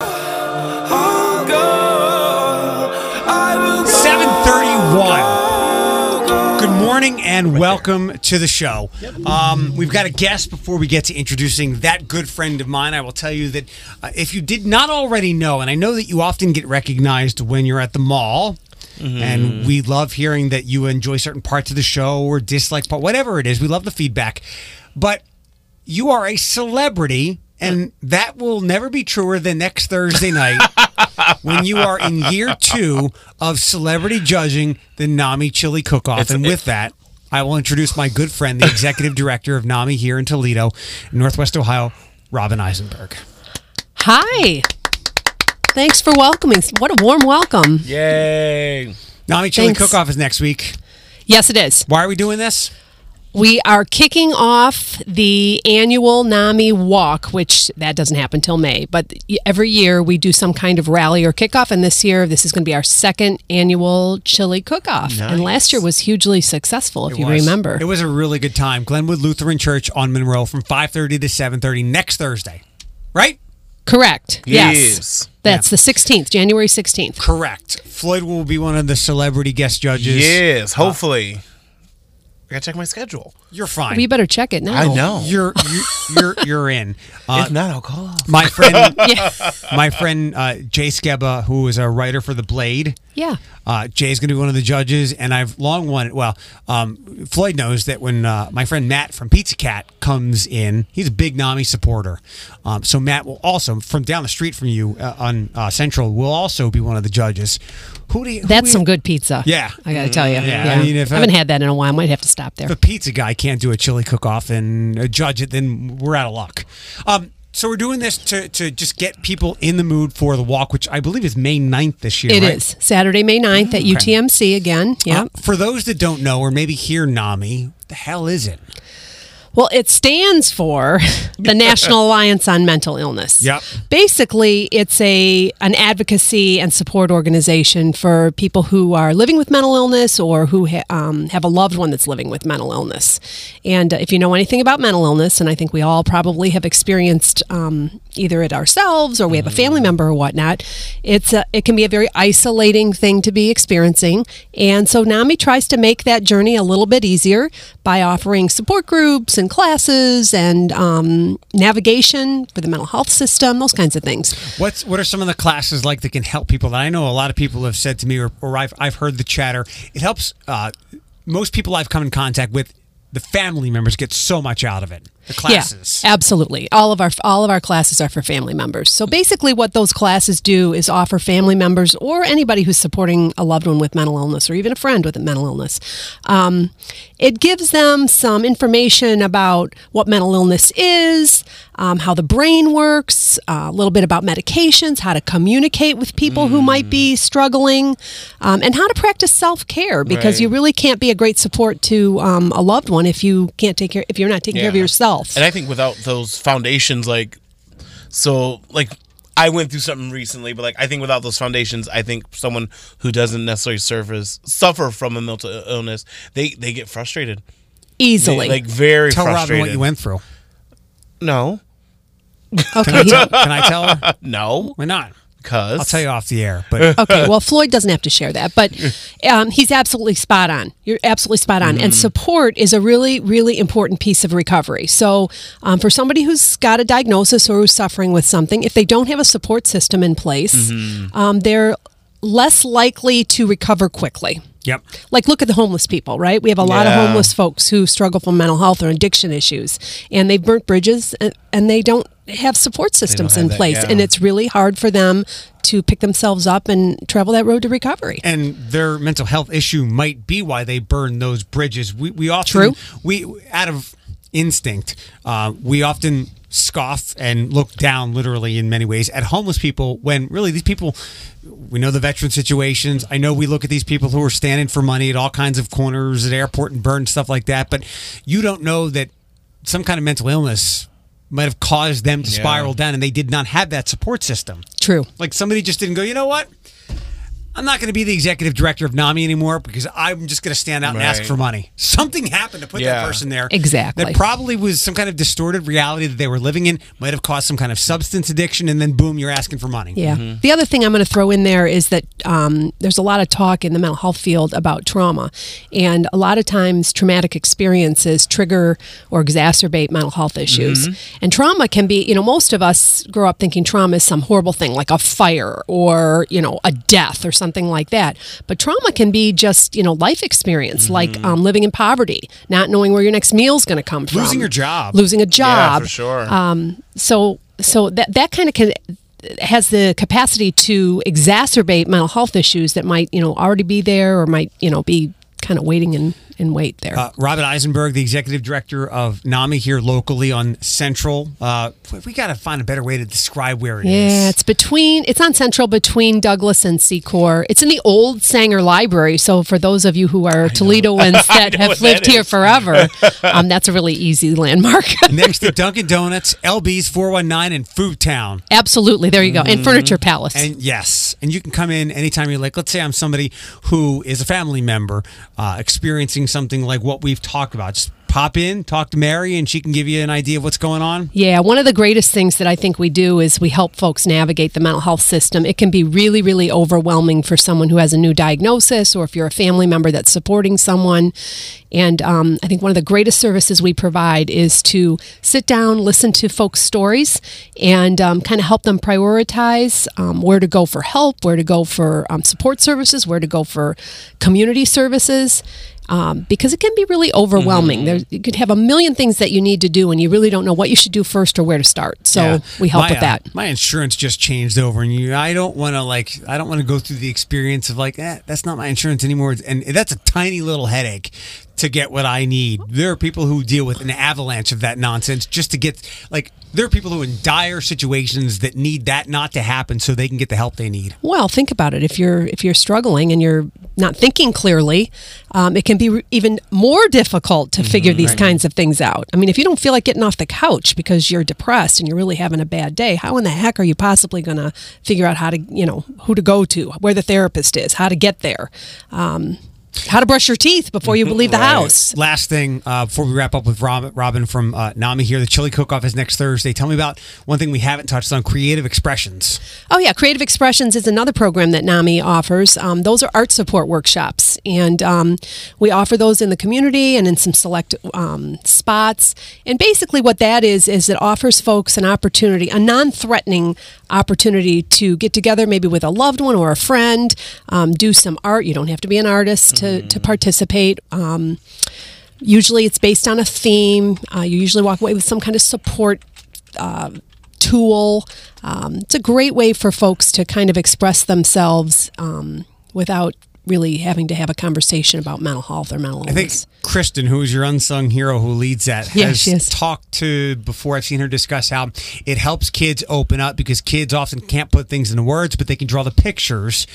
Oh, girl, I will go. 731. Good morning and welcome to the show. Um, we've got a guest before we get to introducing that good friend of mine. I will tell you that uh, if you did not already know, and I know that you often get recognized when you're at the mall, and we love hearing that you enjoy certain parts of the show or dislike part, whatever it is. We love the feedback, but you are a celebrity, and that will never be truer than next Thursday night when you are in year two of celebrity judging the Nami Chili Cook-Off. It's- and with that, I will introduce my good friend, the executive director of Nami here in Toledo, Northwest Ohio, Robin Eisenberg. Hi. Thanks for welcoming. What a warm welcome. Yay. Nami Chili Thanks. Cook-Off is next week. Yes, it is. Why are we doing this? We are kicking off the annual NAMI walk, which that doesn't happen till May, but every year we do some kind of rally or kickoff. And this year, this is going to be our second annual chili cook off. And last year was hugely successful, if It you was. remember. It was a really good time. Glenwood Lutheran Church on Monroe from 5.30 to 7.30 next Thursday. Right? Correct. Yes. Yes. That's the 16th, January 16th. Correct. Floyd will be one of the celebrity guest judges. Yes, hopefully. I gotta check my schedule. You're fine. We better check it now. I know. You're you, you're you're in. Uh, if not, I'll call off. my friend, Yeah. my friend uh, Jay Skeba, who is a writer for The Blade. Yeah. Uh, Jay's going to be one of the judges, and I've long wanted. Well, um, Floyd knows that when uh, my friend Matt from Pizza Cat comes in, he's a big Nami supporter. Um, so Matt will also, from down the street from you uh, on uh, Central, will also be one of the judges. Who do you? who That's do some good pizza. Yeah. I got to tell you. Yeah, I mean, if I I- haven't had that in a while. I might have to stop there. If a pizza guy can't do a chili cook-off and uh, judge it, then we're out of luck. Um, so we're doing this to, to just get people in the mood for the walk, which I believe is May 9th this year. It right? is Saturday, May 9th at UTMC again. Yeah. Uh, for those that don't know or maybe hear NAMI, what the hell is it? Well, it stands for the National Alliance on Mental Illness. Yep. Basically, it's a an advocacy and support organization for people who are living with mental illness or who ha- um, have a loved one that's living with mental illness. And uh, if you know anything about mental illness, and I think we all probably have experienced um, either it ourselves or we have a family member or whatnot, it's a, it can be a very isolating thing to be experiencing. And so NAMI tries to make that journey a little bit easier by offering support groups and classes and um, navigation for the mental health system, those kinds of things. What's what are some of the classes like that can help people? That I know a lot of people have said to me, or, or I've I've heard the chatter. It helps uh, most people I've come in contact with. The family members get so much out of it. The classes. Yeah, absolutely. All of our all of our classes are for family members. So basically, what those classes do is offer family members or anybody who's supporting a loved one with mental illness or even a friend with a mental illness. Um, it gives them some information about what mental illness is, um, how the brain works, uh, a little bit about medications, how to communicate with people who might be struggling, um, and how to practice self care because Right. you really can't be a great support to um, a loved one if you can't take care if you're not taking care of Yeah. Yourself. And I think without those foundations, like, so, like, I went through something recently, but like, I think without those foundations, I think someone who doesn't necessarily surface, suffer from a mental illness, they they get frustrated, Easily. like very Tell Robin what you went through. No, okay. Can I tell her? no, Why not? Because I'll tell you off the air. But okay. Well, Floyd doesn't have to share that, but um, he's absolutely spot on. You're absolutely spot on. And support is a really, really important piece of recovery. So, um, for somebody who's got a diagnosis or who's suffering with something, if they don't have a support system in place, um, they're less likely to recover quickly. yep. like look at the homeless people right we have a lot of homeless folks who struggle from mental health or addiction issues and they've burnt bridges and, and they don't have support systems have in that, place yeah. and it's really hard for them to pick themselves up and travel that road to recovery and their mental health issue might be why they burn those bridges. We we often True. we out of instinct uh, we often scoff and look down literally in many ways at homeless people when really these people we know the veteran situations i know we look at these people who are standing for money at all kinds of corners at airport and burn stuff like that but you don't know that some kind of mental illness might have caused them to Yeah. spiral down and they did not have that support system true like somebody just didn't go, you know what? I'm not going to be the executive director of NAMI anymore because I'm just going to stand out and ask for money. Something happened to put that person there. Exactly. That probably was some kind of distorted reality that they were living in, might have caused some kind of substance addiction, and then boom, you're asking for money. Yeah. The other thing I'm going to throw in there is that um, there's a lot of talk in the mental health field about trauma. And a lot of times, traumatic experiences trigger or exacerbate mental health issues. And trauma can be, you know, most of us grow up thinking trauma is some horrible thing like a fire or, you know, a death or something like that. But trauma can be just, you know, life experience, like um, living in poverty, not knowing where your next meal's going to come from, Losing your job. losing a job. yeah, for sure. um, so so that that kind of can has the capacity to exacerbate mental health issues that might you know already be there or might you know be kind of waiting in, in wait there. Uh, Robin Eisenberg, the executive director of NAMI here locally on Central. Uh, we got to find a better way to describe where it is. yeah, it's between it's on Central between Douglas and Secor. It's in the old Sanger Library. So for those of you who are Toledoans that have lived that here forever, um, that's a really easy landmark. Next to Dunkin' Donuts, LB's 419, and Food Town. Absolutely, there you go. And Furniture Palace. And yes, and you can come in anytime you're like, let's say I'm somebody who is a family member uh, experiencing something like what we've talked about. Just pop in, talk to Mary, and she can give you an idea of what's going on. Yeah, one of the greatest things that I think we do is we help folks navigate the mental health system. It can be really, really overwhelming for someone who has a new diagnosis or if you're a family member that's supporting someone. And um, I think one of the greatest services we provide is to sit down, listen to folks' stories, and um, kind of help them prioritize um, where to go for help, where to go for um, support services, where to go for community services um, because it can be really overwhelming. There, you could have a million things that you need to do, and you really don't know what you should do first or where to start. So Yeah. we help My, with uh, that. my insurance just changed over, and you, I don't want to like, I don't want to go through the experience of like, eh, that's not my insurance anymore, and that's a tiny little headache to get what I need. There are people who deal with an avalanche of that nonsense just to get like. There are people who are in dire situations that need that not to happen so they can get the help they need. Well, think about it. If you're if you're struggling and you're not thinking clearly, um, it can be re- even more difficult to figure these kinds of things out. I mean, if you don't feel like getting off the couch because you're depressed and you're really having a bad day, how in the heck are you possibly going to figure out how to you know who to go to, where the therapist is, how to get there, um, how to brush your teeth before you leave the house? Last thing uh, before we wrap up with Rob, Robin from uh, Nami here, the chili cook-off is next Thursday. Tell me about one thing we haven't touched on: creative expressions. Oh, yeah. Creative Expressions is another program that NAMI offers. Um, those are art support workshops. And um, we offer those in the community and in some select um, spots. And basically, what that is, is it offers folks an opportunity, a non threatening opportunity to get together maybe with a loved one or a friend, um, do some art. You don't have to be an artist to, to participate. Um, usually, it's based on a theme. Uh, you usually walk away with some kind of support uh, tool. Um, it's a great way for folks to kind of express themselves um, without really having to have a conversation about mental health or mental illness. I think. Kristen, who is your unsung hero who leads that, Yeah, has is. talked to before. I've seen her discuss how it helps kids open up because kids often can't put things into words, but they can draw the pictures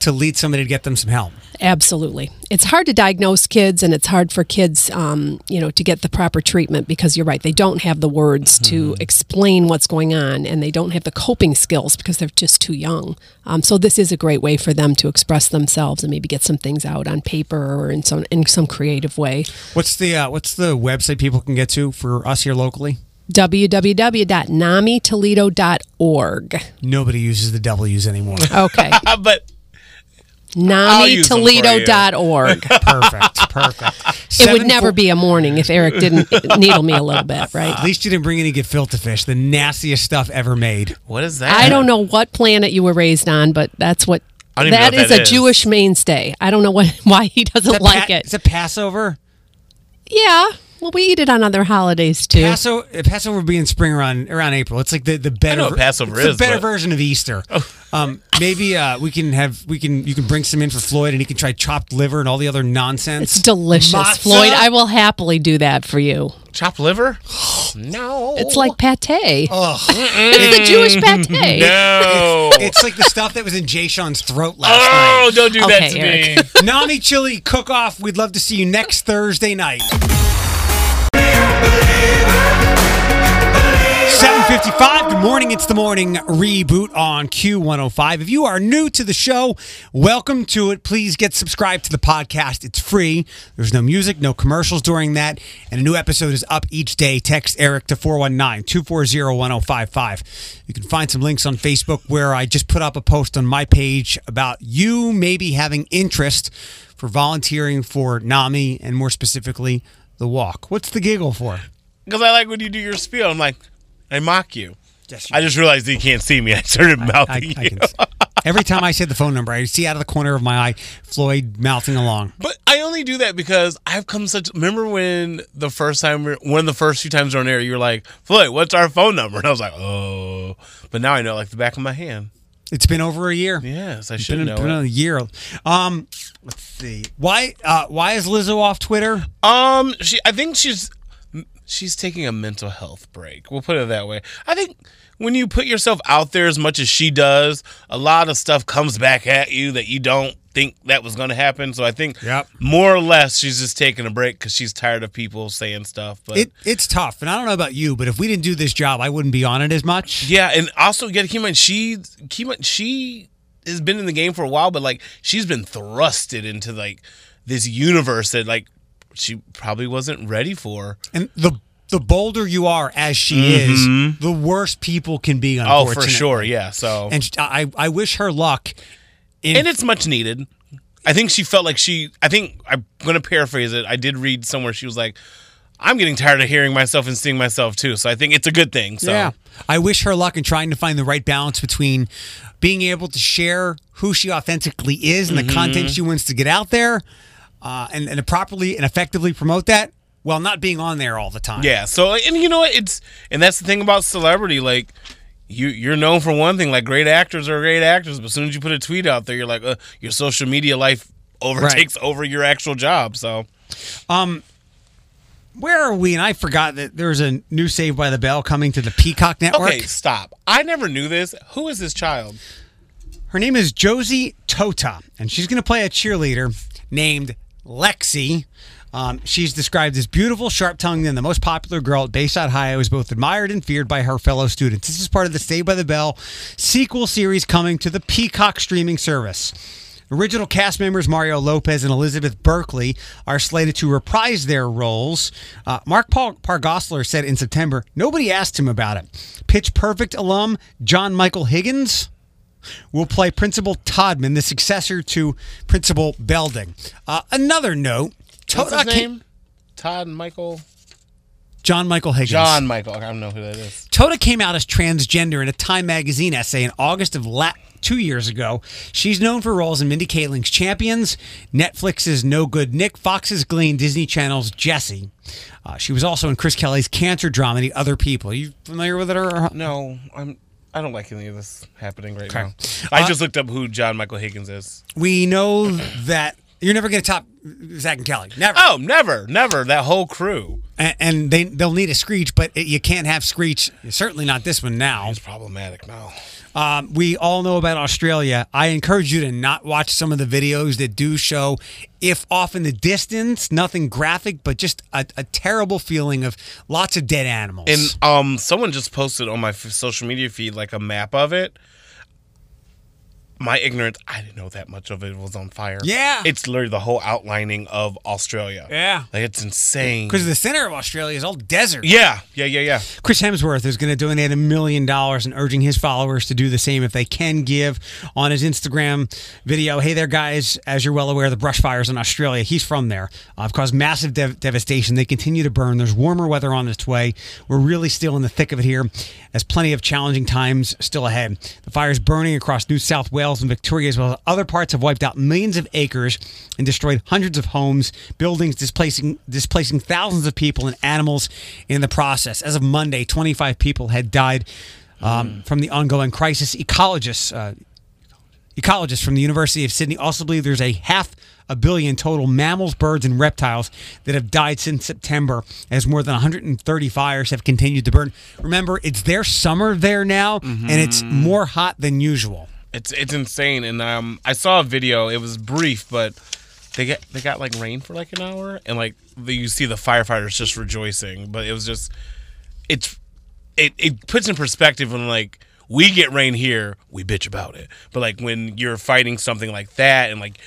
to lead somebody to get them some help. Absolutely. It's hard to diagnose kids and it's hard for kids, um, you know, to get the proper treatment because you're right. They don't have the words to explain what's going on and they don't have the coping skills because they're just too young. Um, so this is a great way for them to express themselves and maybe get some things out on paper or in some, in some creative way. What's the uh, what's the website people can get to for us here locally? www.namitoledo.org. Nobody uses the W's anymore. Okay. but I'll use them for you. NamiToledo.org. perfect, perfect. It would never be a morning if Eric didn't needle me a little bit, right? At least you didn't bring any gefilte fish, the nastiest stuff ever made. what is that? I don't know what planet you were raised on, but that's what I that know what is a is. Jewish mainstay. I don't know what why he doesn't like Pa- it. Is it Passover? yeah, well, we eat it on other holidays too. Passover, Passover would be in spring around around April. It's like the the better know Passover it's is, the better but- Oh. version of Easter. Um, maybe uh, we can have we can you can bring some in for Floyd and he can try chopped liver and all the other nonsense. it's delicious, Matzah? Floyd. I will happily do that for you. Chopped liver? no. It's like pate. Ugh. It's a Jewish pate. no. it's like the stuff that was in Jay Sean's throat last night. oh, don't do that to Eric. me. night. Nami Chili Cook Off. We'd love to see you next Thursday night. 755. Good morning. It's the morning reboot on Q105. If you are new to the show, welcome to it. Please get subscribed to the podcast. It's free. There's no music, no commercials during that. And a new episode is up each day. Text Eric to 419 240 1055. You can find some links on Facebook where I just put up a post on my page about you maybe having interest for volunteering for NAMI and more specifically, the walk. What's the giggle for? Because I like when you do your spiel. I'm like, I mock you. Yes, you I just realized that you can't see me. I started mouthing I, you. I every time I say the phone number, I see out of the corner of my eye Floyd mouthing along. But I only do that because I've come such. Remember when the first time, one of the first few times on air, you were like, Floyd, what's our phone number? And I was like, oh. But now I know like the back of my hand. It's been over a year. Yes, I It's should been, know. been it. a year. Um, let's see. Why? Uh, why is Lizzo off Twitter? Um, she. I think she's she's taking a mental health break. We'll put it that way. I think when you put yourself out there as much as she does, a lot of stuff comes back at you that you don't think that was going to happen. So I think, Yep. more or less, she's just taking a break because she's tired of people saying stuff. But It it's tough, and I don't know about you, but if we didn't do this job, I wouldn't be on it as much. yeah, and also you got to keep in mind she keep in she has been in the game for a while, but like she's been thrusted into like this universe that like she probably wasn't ready for. And the the bolder you are as she is, mm-hmm. the worse people can be. Oh, for sure, yeah. So And I I wish her luck. And it's much needed. I think she felt like she. I think I'm going to paraphrase it. I did read somewhere she was like, "I'm getting tired of hearing myself and seeing myself too." So I think it's a good thing. So Yeah. I wish her luck in trying to find the right balance between being able to share who she authentically is and the Mm-hmm. content she wants to get out there uh, and, and to properly and effectively promote that while not being on there all the time. yeah. So and you know what? It's and that's the thing about celebrity. Like you, you're known for one thing. Like great actors are great actors, but as soon as you put a tweet out there, you're like, uh, your social media life overtakes over your actual job. So um Where are we? And I forgot that there's a new Saved by the Bell coming to the Peacock Network. okay, stop. I never knew this. Who is this child? Her name is Josie Tota, and she's going to play a cheerleader named Lexi. Um, she's described as beautiful, sharp tongued, and the most popular girl at Bayside High who is both admired and feared by her fellow students. This is part of the Saved by the Bell sequel series coming to the Peacock streaming service. Original cast members Mario Lopez and Elizabeth Berkley are slated to reprise their roles. Uh, Mark Paul Gosselaar said in September nobody asked him about it. Pitch Perfect alum John Michael Higgins will play Principal Toddman, the successor to Principal Belding. Uh, another note: What's Tota his came- name? Todd Michael. John Michael Higgins. John Michael. I don't know who that is. Tota came out as transgender in a Time magazine essay in August of la- two years ago. She's known for roles in Mindy Kaling's Champions, Netflix's No Good Nick, Fox's Glee, and Disney Channel's Jessie. Uh, she was also in Chris Kelly's cancer dramedy Other People. Are you familiar with it? Or No, I'm. I don't like any of this happening right Okay. now. I Uh, just looked up who John Michael Higgins is. we know that you're never going to top Zach and Kelly. Never. Oh, never, never. That whole crew. and, and they they'll need a screech, but it, you can't have screech. Certainly not this one now. It's problematic now. Um, we all know about Australia. I encourage you to not watch some of the videos that do show, if off in the distance, nothing graphic, but just a, a terrible feeling of lots of dead animals. And um, someone just posted on my f- social media feed like a map of it. My ignorance, I didn't know that much of it was on fire. Yeah. it's literally the whole outlining of Australia. Yeah. like it's insane. because the center of Australia is all desert. yeah, yeah, yeah, yeah. Chris Hemsworth is going to donate a million dollars and urging his followers to do the same if they can give on his Instagram video. Hey there, guys. As you're well aware, the brush fires in Australia, he's from there, uh, have caused massive dev- devastation. They continue to burn. There's warmer weather on its way. We're really still in the thick of it here, as plenty of challenging times still ahead. The fires burning across New South Wales and Victoria, as well as other parts, have wiped out millions of acres and destroyed hundreds of homes, buildings, displacing displacing thousands of people and animals in the process. As of Monday, 25 people had died um, from the ongoing crisis. Ecologists, uh, ecologists from the University of Sydney also believe there's a half a billion total mammals, birds, and reptiles that have died since September, as more than 130 fires have continued to burn. Remember, it's their summer there now, and it's more hot than usual. It's it's insane. And um, I saw a video. It was brief, but they get they got like rain for like an hour, and like the, you see the firefighters just rejoicing. But it was just it's it it puts in perspective when like we get rain here, we bitch about it. But like when you're fighting something like that, and like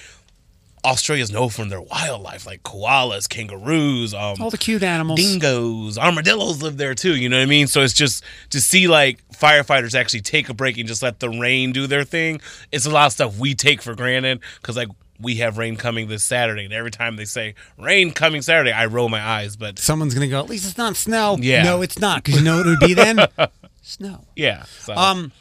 Australia's known for their wildlife, like koalas, kangaroos, um, All the cute animals. dingoes, armadillos live there too. You know what I mean? So it's just to see like firefighters actually take a break and just let the rain do their thing. It's a lot of stuff we take for granted because like we have rain coming this Saturday, and every time they say rain coming Saturday, I roll my eyes. But Someone's going to go, at least it's not snow. Yeah. No, it's not, because you know what it would be then? snow. yeah, so. Um,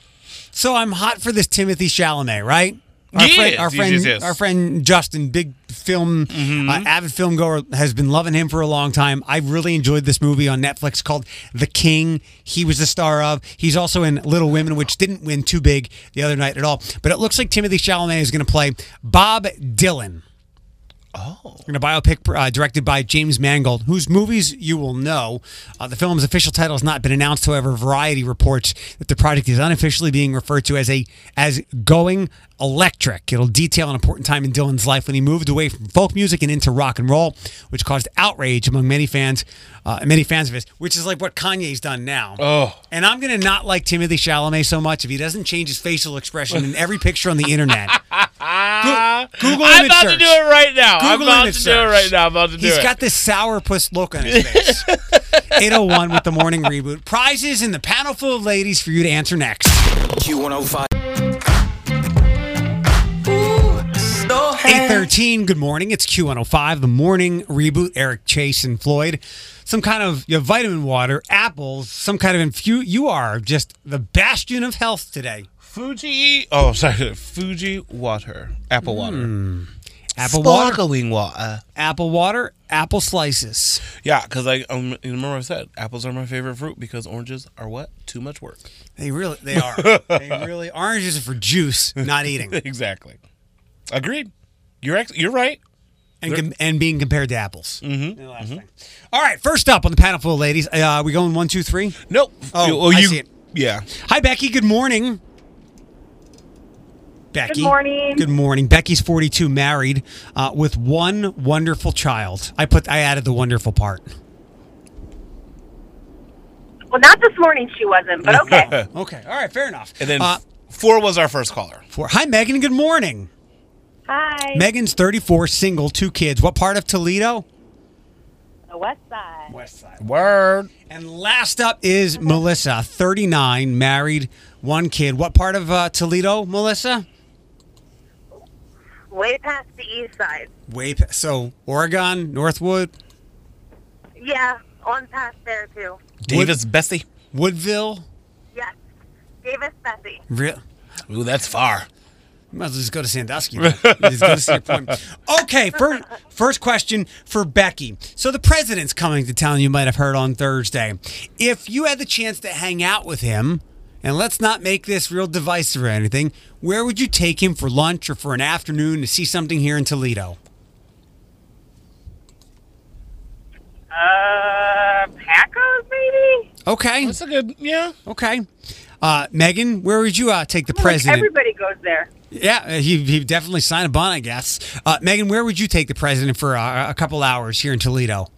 so I'm hot for this Timothy Chalamet, right? Our Yes, friend, our friend, yes, yes. our friend Justin, big film, uh, avid film goer, has been loving him for a long time. I really enjoyed this movie on Netflix called The King. He was the star of. He's also in Little Women, which didn't win too big the other night at all. But it looks like Timothy Chalamet is going to play Bob Dylan. oh, In a biopic uh, directed by James Mangold, whose movies you will know. Uh, the film's official title has not been announced. However, Variety reports that the project is unofficially being referred to as a as going electric. It'll detail an important time in Dylan's life when he moved away from folk music and into rock and roll, which caused outrage among many fans, uh, many fans of his. Which is like what Kanye's done now. Oh. and I'm gonna not like Timothy Chalamet so much if he doesn't change his facial expression in every picture on the internet. Go- Google I'm about search. to do it right now. I'm Google about image to do it search. right now. I'm about to do He's it. He's got this sourpuss look on his face. 801 with the morning reboot. Prizes in the panel full of ladies for you to answer next. Q105. 813, good morning. It's Q105, the morning reboot. Eric Chase and Floyd. Some kind of you have vitamin water, apples, some kind of infu. You are just the bastion of health today. Fuji. Oh, sorry. Fuji water. Apple water. Hmm. Apple water, Sparkling water. apple water, apple slices. Yeah, because I um, you remember I said apples are my favorite fruit because oranges are what? Too much work. They really, they are. they really. Oranges are for juice, not eating, exactly. Agreed. You're ex- you're right. and com- and being compared to apples. Mm-hmm. All right, first up on the panel full of ladies. Uh, we going one, two, three. Nope. Oh, well, I you, see it. Yeah. Hi, Becky. Good morning. Becky. Good morning. Good morning. Becky's 42, married, uh, with one wonderful child. I put, I added the wonderful part. Well, not this morning she wasn't, but okay. Okay. All right. Fair enough. And then uh, four was our first caller. four. Hi, Megan. Good morning. Hi. Megan's 34, single, two kids. What part of Toledo? the West Side. West Side. Word. And last up is Melissa, 39, married, one kid. What part of uh, Toledo, Melissa? Way past the East Side. Way pa- so Oregon, Northwood, Yeah, on past there too. Davis Besse. Woodville. Yes. Davis Besse. Real. Ooh, that's far. Might as well just go to Sandusky. just go to Cedar Point. Okay, first, first question for Becky. So the president's coming to town. You might have heard on Thursday. If you had the chance to hang out with him, and let's not make this real divisive or anything, where would you take him for lunch or for an afternoon to see something here in Toledo? Uh, Packo's maybe. Okay, That's a good, yeah. okay. Uh, Megan, where would you uh, take the Like president? everybody goes there. Yeah, uh, he he definitely signed a bond, I guess. Uh, Megan, where would you take the president for uh, a couple hours here in Toledo?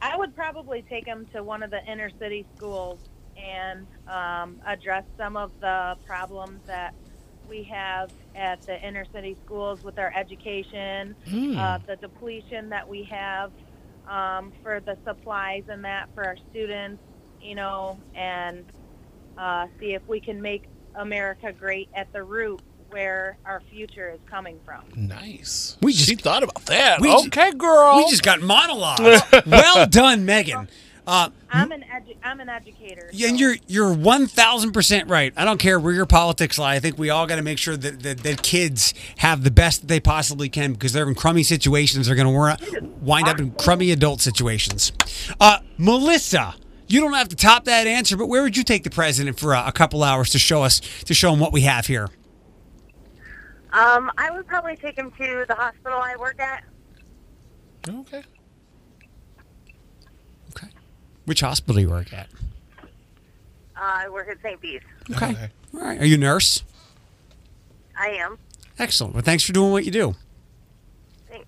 I would probably take him to one of the inner city schools and um, address some of the problems that we have at the inner city schools with our education, uh, the depletion that we have um, for the supplies and that for our students, you know, and uh, see if we can make America great at the root where our future is coming from. Nice. We just- she thought about that. we ju- okay, girl. We just got monologues. well done, Megan. Uh, I'm an edu- I'm an educator. yeah, and you're you're one thousand percent right. I don't care where your politics lie. I think we all got to make sure that, that that kids have the best that they possibly can because they're in crummy situations. They're going to wind up in crummy adult situations. Uh, Melissa, you don't have to top that answer, but where would you take the president for a, a couple hours to show us to show him what we have here? Um, I would probably take him to the hospital I work at. okay. Okay. Which hospital do you work at? Uh, I work at St. Bede's. Okay. All right. Are you a nurse? I am. Excellent. Well, thanks for doing what you do. Thanks.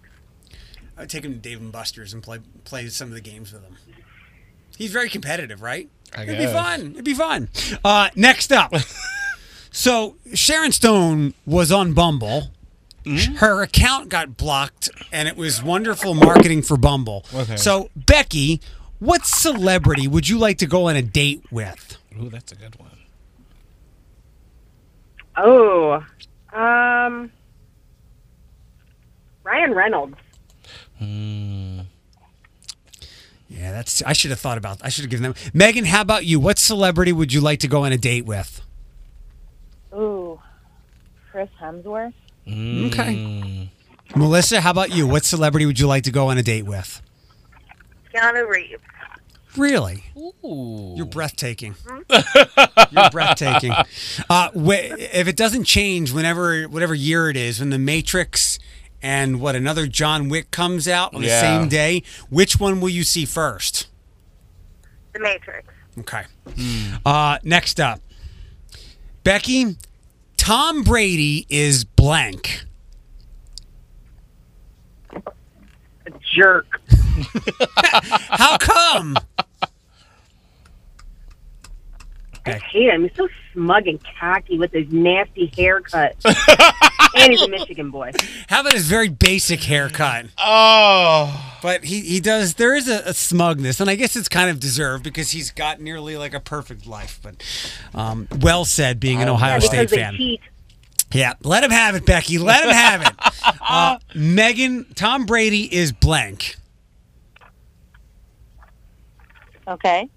I would take him to Dave and Buster's and play play some of the games with him. He's very competitive, right? I It'd guess. be fun. It'd be fun. Uh, next up, so Sharon Stone was on Bumble. Her account got blocked, and it was wonderful marketing for Bumble. Okay. So Becky, what celebrity would you like to go on a date with? Ooh, that's a good one. Oh, um, Ryan Reynolds. Yeah, that's. I should have thought about. I should have given them. Megan, how about you? What celebrity would you like to go on a date with? Ooh, Chris Hemsworth. Okay. Melissa, how about you? What celebrity would you like to go on a date with? Keanu Reeves. Really? Ooh. You're breathtaking. You're breathtaking. Uh, wh- if it doesn't change, whenever whatever year it is, when the Matrix and what another John Wick comes out on the same day, which one will you see first? The Matrix. Okay. Uh, next up, Becky. Tom Brady is blank. A jerk. How come? I hate him. He's so smug and cocky with his nasty haircut. and he's a Michigan boy. How about his very basic haircut? Oh. But he, he does. There is a, a smugness, and I guess it's kind of deserved because he's got nearly like a perfect life. But um, well said, being an Ohio Yeah, State fan. cheat. Yeah, let him have it, Becky. Let him have it. Uh, Megan, Tom Brady is blank. Okay.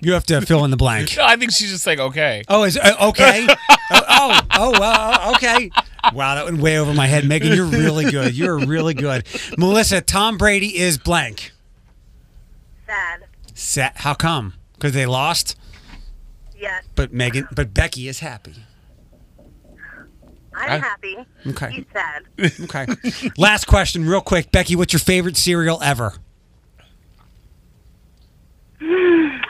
You have to fill in the blank. No, I think she's just like, okay. Oh, is uh, okay? oh, oh, oh, well, okay. Wow, that went way over my head, Megan. You're really good. You're really good, Melissa. Tom Brady is blank. Sad. Sa- How come? Because they lost. Yes. But Megan, but Becky is happy. I'm I- happy. Okay. He's sad. Okay. Last question, real quick, Becky. What's your favorite cereal ever?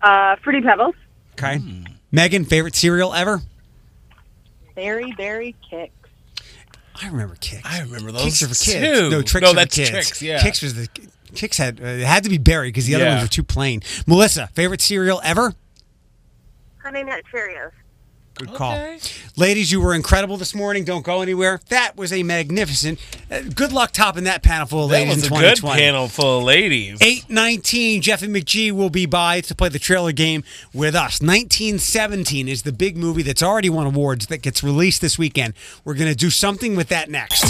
Uh, Fruity Pebbles. Okay. Megan, favorite cereal ever? Berry Berry Kix. I remember Kix. I remember those Kix are for kids. too. No, Trix No, are that's for kids. Trix, yeah. Kix was the Kix had uh, it had to be berry because the other Yeah. ones were too plain. Melissa, favorite cereal ever? Honey Nut Cheerios. Good call. Okay. Ladies, you were incredible this morning. Don't go anywhere. That was a magnificent. Uh, good luck topping that panel full of That ladies was in a good 2020. panel full of ladies. 819, Jeffy McGee will be by to play the trailer game with us. 1917 is the big movie that's already won awards that gets released this weekend. We're going to do something with that next.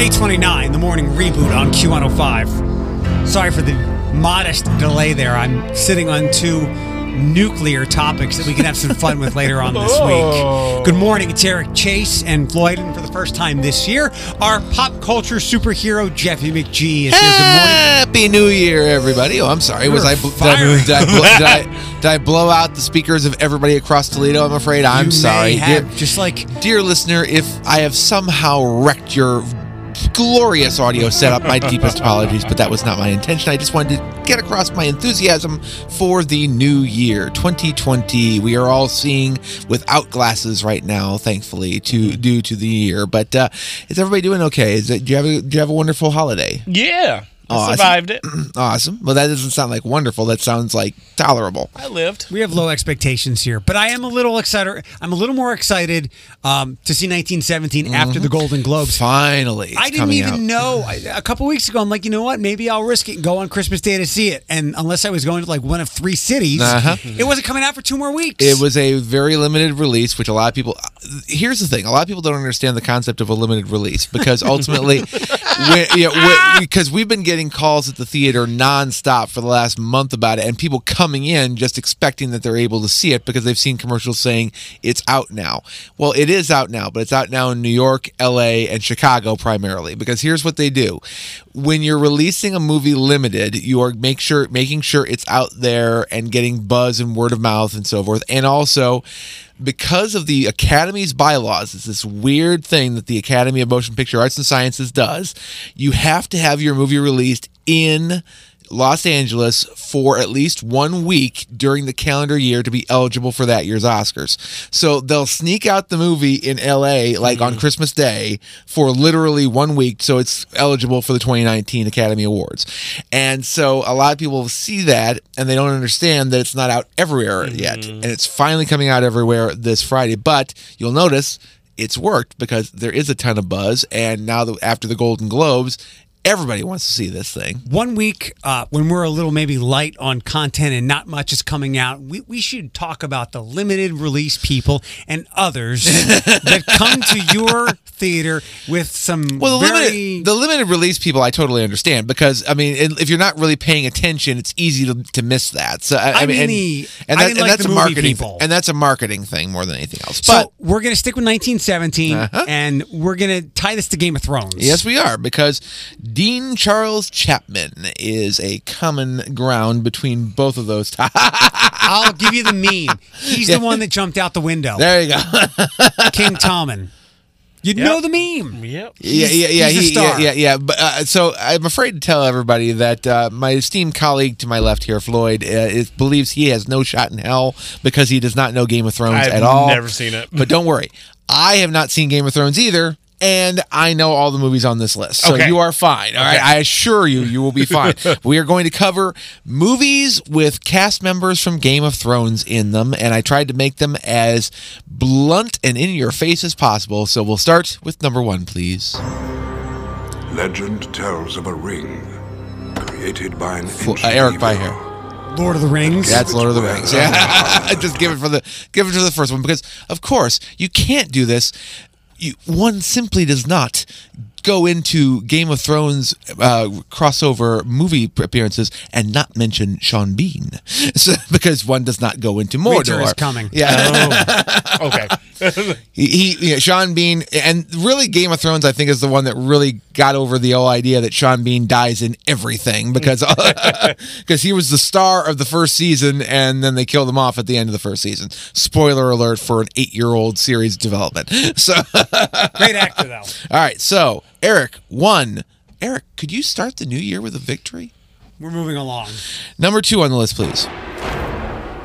Eight twenty nine, the morning reboot on Q105. Sorry for the modest delay there. I'm sitting on two nuclear topics that we can have some fun with later on this oh. week. Good morning, it's Eric Chase and Floyd, and for the first time this year, our pop culture superhero Jeffy McGee is here. Good. Happy New Year, everybody! Oh, I'm sorry. Was I, You're did I, firing. did, I, bl- did, I, did I blow out the speakers of everybody across Toledo? I'm afraid. I'm You sorry, have, dear, just like dear listener. If I have somehow wrecked your glorious audio setup, my deepest apologies. But that was not my intention. I just wanted to get across my enthusiasm for the new year, 2020. We are all seeing without glasses right now, thankfully, to due to the year. But uh, is everybody doing okay? Is it, do you have a, do you have a wonderful holiday? Yeah. I I survived it. Awesome. Well, that doesn't sound like wonderful. That sounds like tolerable. I lived. we have low expectations here, but I am a little excited. I'm a little more excited um, to see 1917 after the Golden Globes. Finally, I didn't even out. know I, a couple weeks ago. I'm like, you know what? Maybe I'll risk it and go on Christmas Day to see it. And unless I was going to like one of three cities, Uh-huh. it wasn't coming out for two more weeks. It was a very limited release, which a lot of people. Here's the thing: a lot of people don't understand the concept of a limited release because ultimately, when, you know, because we've been getting calls at the theater nonstop for the last month about it, and people coming in just expecting that they're able to see it because they've seen commercials saying it's out now. Well, it is out now, but it's out now in New York, L.A., and Chicago primarily. Because here's what they do: when you're releasing a movie limited, you are make sure making sure it's out there and getting buzz and word of mouth and so forth, and also because of the Academy's bylaws, it's this weird thing that the Academy of Motion Picture Arts and Sciences does. You have to have your movie released in Los Angeles for at least one week during the calendar year to be eligible for that year's Oscars. So they'll sneak out the movie in LA like on mm-hmm. Christmas Day for literally one week so it's eligible for the 2019 Academy Awards. And so a lot of people see that and they don't understand that it's not out everywhere mm-hmm. yet. And it's finally coming out everywhere this Friday. But you'll notice it's worked because there is a ton of buzz and now that after the Golden Globes everybody wants to see this thing. one week uh, when we're a little maybe light on content and not much is coming out. We, we should talk about the limited release people and others that come to your theater with some Well, the very limited the limited release people, I totally understand because I mean, if you're not really paying attention, it's easy to, to miss that. So I, I mean, and, the- and, I that, didn't and like that's a marketing people. and that's a marketing thing more than anything else. So we're going to stick with 1917, Uh-huh. and we're going to tie this to Game of Thrones. Yes, we are because Dean Charles Chapman is a common ground between both of those. I'll give you the meme. He's the one that jumped out the window. there you go. King Tommen. You know the meme. Yep. yeah, yeah, yeah, he's he- yeah, star. yeah, yeah. But uh, so I'm afraid to tell everybody that uh, my esteemed colleague to my left here, Floyd, uh, is, believes he has no shot in hell because he does not know Game of Thrones at all. I've at all. never seen it. But don't worry, I have not seen Game of Thrones either. And I know all the movies on this list. So Okay. you are fine. All right. Okay. I assure you, you will be fine. we are going to cover movies with cast members from Game of Thrones in them. And I tried to make them as blunt and in your face as possible. So we'll start with number one, please. Legend tells of a ring created by an Fl- ancient uh, Eric evil. Byhair. Lord of the Rings. That's Lord of the Rings. Yeah. Just give it for the give it to the first one because of course you can't do this. One simply does not go into Game of Thrones uh, crossover movie appearances and not mention Sean Bean, so, because one does not go into Mordor. Winter is coming. Yeah, Okay. he, he yeah, Sean Bean, and really Game of Thrones, I think, is the one that really got over the whole idea that Sean Bean dies in everything because because he was the star of the first season, and then they killed him off at the end of the first season. Spoiler alert for an eight-year-old series development. So, Great actor, though. all right, so Eric one. Eric, could you start the new year with a victory? We're moving along. Number two on the list, please.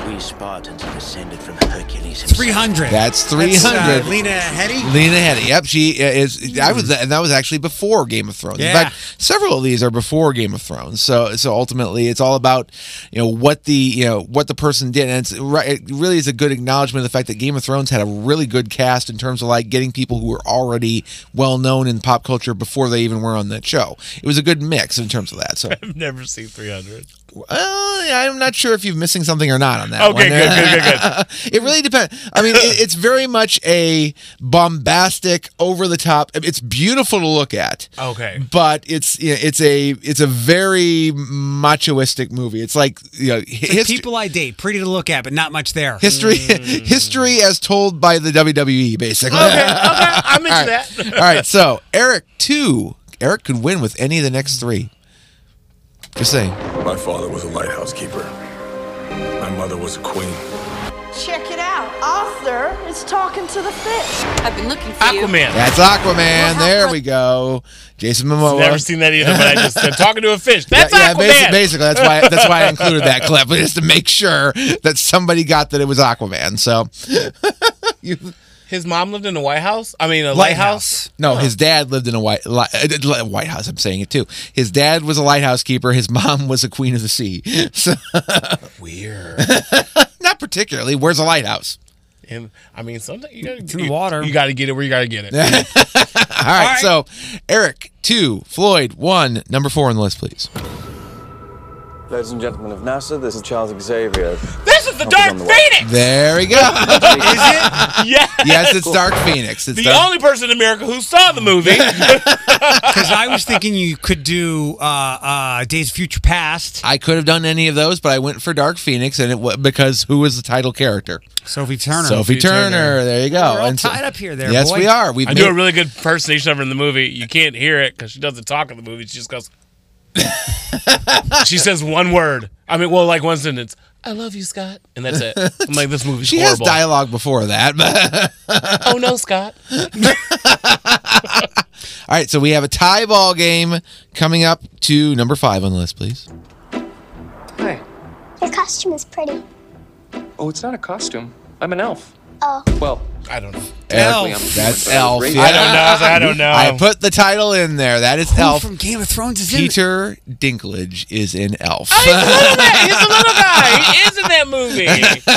We Spartans are descended from Hercules himself. 300. That's That's, 300. uh, Lena Headey. Lena Headey. Yep, she is. I was, and that was actually before Game of Thrones. Yeah. In fact, several of these are before Game of Thrones. So, so ultimately, it's all about you know what the you know what the person did, and it's right. It really is a good acknowledgement of the fact that Game of Thrones had a really good cast in terms of like getting people who were already well known in pop culture before they even were on that show. It was a good mix in terms of that. So, I've never seen 300. Well, I'm not sure if you're missing something or not on that. Okay, good, good, good, good. it really depends. I mean, it, it's very much a bombastic, over the top. It's beautiful to look at. Okay. but it's you know, it's a it's a very machoistic movie. It's like you know, It's like people I date, pretty to look at, but not much there. history Mm. history as told by the WWE, basically. Okay, okay, I'm into All right. that. All right, so Eric two. Eric could win with any of the next three. Just saying. My father was a lighthouse keeper. My mother was a queen. Check it out. Arthur is talking to the fish. I've been looking for Aquaman. That's Aquaman. There we go. Jason Momoa. Never seen that either, but I just said talking to a fish. That's yeah, yeah, Aquaman. basi- basically, that's why that's why I included that clip, just to make sure that somebody got that it was Aquaman. So, you, His mom lived in a White House. I mean, a lighthouse. no, his dad lived in a white li- uh, White House. I'm saying it too. His dad was a lighthouse keeper. His mom was a queen of the sea. So, Weird. not particularly. Where's a lighthouse? And I mean, sometimes you gotta in the water. You got to get it where you got to get it. All right, right. So, Eric two, Floyd one, number four on the list, please. Ladies and gentlemen of NASA, this is Charles Xavier. This is the Focus Dark on the. Phoenix. There we go. Yes. yes, it's Dark Phoenix. It's The Dark- only person in America who saw the movie. Because I was thinking you could do uh, uh, Days of Future Past, I could have done any of those, but I went for Dark Phoenix, and it was because who was the title character? Sophie Turner. Sophie Turner. Turner. There you go. We're all And so- tied up here there, Yes, boy. we are. We've I made, do a really good impersonation of her in the movie. You can't hear it because she doesn't talk in the movie. She just goes. she says one word. I mean, well, like one sentence. I love you, Scott, and that's it. I'm like, this movie's she horrible. has dialogue before that. But oh no, Scott. all right, so we have a tie ball game coming up to number five on the list, please. Hi. Your costume is pretty. Oh, it's not a costume. I'm an elf. Oh. Well, I don't know. Technically, Elf. That's human, I Elf. yeah. I don't know. I was like, I don't know. I put the title in there. That is Who Elf. from Game of Thrones is in? Peter Dinklage is in Elf. Oh, he's a little guy. He's a little guy. He is in that movie.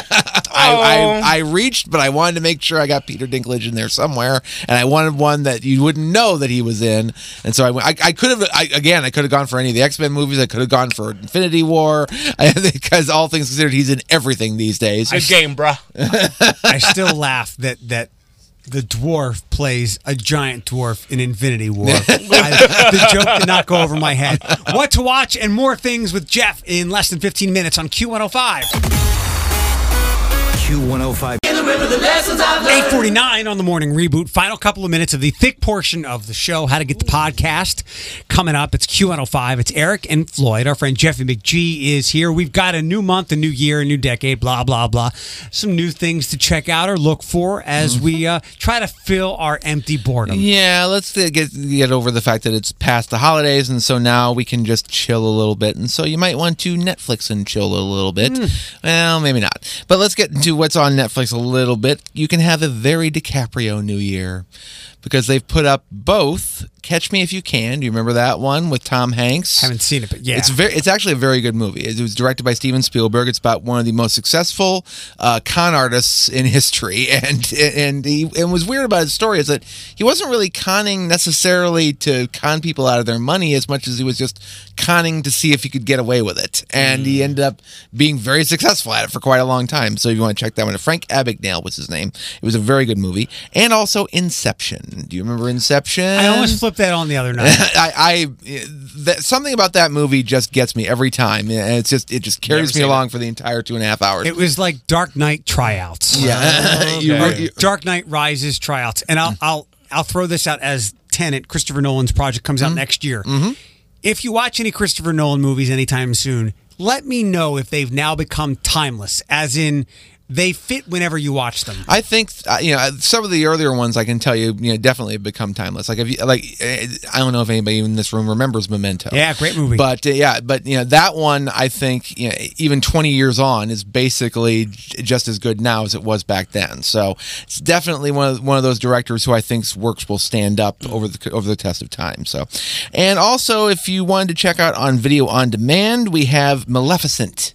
I, Oh. I, I reached, but I wanted to make sure I got Peter Dinklage in there somewhere, and I wanted one that you wouldn't know that he was in. And so I went. I, I could have. I, again, I could have gone for any of the X Men movies. I could have gone for Infinity War, because all things considered, he's in everything these days. Good game, bruh. I still laugh that that the dwarf plays a giant dwarf in Infinity War. I, the joke did not go over my head. What to watch and more things with Jeff in less than 15 minutes on Q105. Q105. 849 on the morning reboot. Final couple of minutes of the thick portion of the show, how to get the podcast coming up. It's Q105. It's Eric and Floyd. Our friend Jeffy McGee is here. We've got a new month, a new year, a new decade, blah, blah, blah. Some new things to check out or look for as we uh, try to fill our empty boredom. Yeah, let's get get over the fact that it's past the holidays, and so now we can just chill a little bit. And so you might want to Netflix and chill a little bit. Well, maybe not. But let's get into what's on Netflix a little bit. You can have a very DiCaprio New Year because they've put up both Catch Me If You Can. Do you remember that one with Tom Hanks? I haven't seen it, but yeah. It's very. It's actually a very good movie. It was directed by Steven Spielberg. It's about one of the most successful uh, con artists in history, and and he and was weird about his story is that he wasn't really conning necessarily to con people out of their money as much as he was just conning to see if he could get away with it, and he ended up being very successful at it for quite a long time. So if you want to check that one, Frank Abagnale was his name. It was a very good movie, and also Inception. Do you remember Inception? I almost flipped that on the other night. I, I that, something about that movie just gets me every time, and it's just it just carries me along for the entire two and a half hours. It was like Dark Knight tryouts. yeah, You- Or you- Dark Knight Rises tryouts, and I'll mm. I'll I'll throw this out as Tenet, Christopher Nolan's project comes out mm-hmm. next year. Mm-hmm. If you watch any Christopher Nolan movies anytime soon, let me know if they've now become timeless, as in they fit whenever you watch them. I think uh, you know some of the earlier ones. I can tell you, you know, definitely have become timeless. Like if you like, eh, I don't know if anybody in this room remembers Memento. Yeah, great movie. But uh, yeah, but you know that one, I think you know, even 20 years on is basically just as good now as it was back then. So it's definitely one of one of those directors who I think's works will stand up over the over the test of time. So, and also if you wanted to check out on video on demand, we have Maleficent.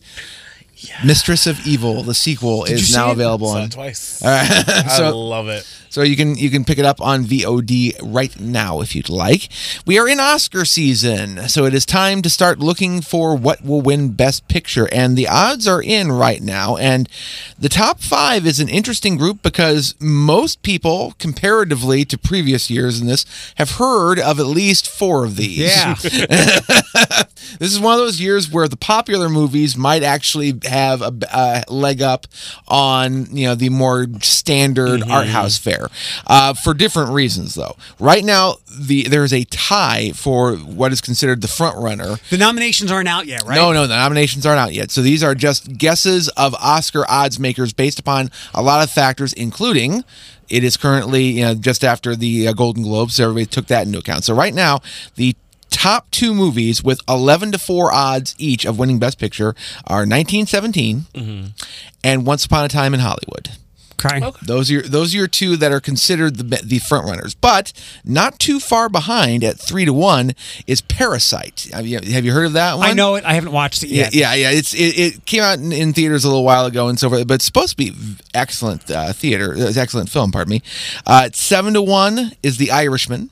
Mistress of Evil, the sequel, Did you is see now it? available Saw on twice. All right. I so, love it. So you can you can pick it up on VOD right now if you'd like. We are in Oscar season, so it is time to start looking for what will win Best Picture, and the odds are in right now. And the top five is an interesting group because most people, comparatively to previous years in this, have heard of at least four of these. Yeah. this is one of those years where the popular movies might actually have a, a leg up on you know the more standard mm-hmm. art house fare uh, for different reasons though right now the there is a tie for what is considered the front runner The nominations aren't out yet, right? no, no, the nominations aren't out yet. So these are just guesses of Oscar odds makers based upon a lot of factors, including it is currently you know, just after the uh, Golden Globes. So everybody took that into account. So right now, the top two movies with 11 to 4 odds each of winning Best Picture are 1917 and Once Upon a Time in Hollywood. Okay. Those are your, those are your two that are considered the be- the front runners, but not too far behind at three to one is Parasite. Have you, have you heard of that one? I know it. I haven't watched it yet. yeah, yeah. It's it, it came out in, in theaters a little while ago and so forth, but it's supposed to be excellent uh, theater. It's excellent film. Pardon me. Uh, seven to one is The Irishman,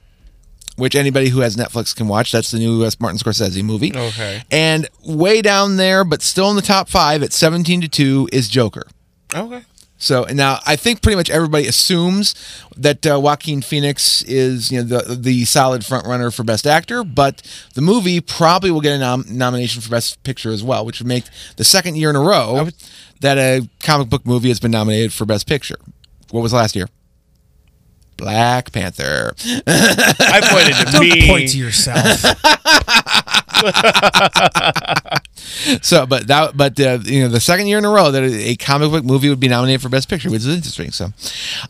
which anybody who has Netflix can watch. That's the new uh, Martin Scorsese movie. Okay. And way down there, but still in the top five at seventeen to two is Joker. Okay. So now I think pretty much everybody assumes that uh, Joaquin Phoenix is you know the the solid front runner for Best Actor, but the movie probably will get a nom- nomination for Best Picture as well, which would make the second year in a row that a comic book movie has been nominated for Best Picture. What was last year? Black Panther. I pointed to Don't me. point to yourself. so, but that, but uh, you know, the second year in a row that a comic book movie would be nominated for Best Picture, which is interesting. So,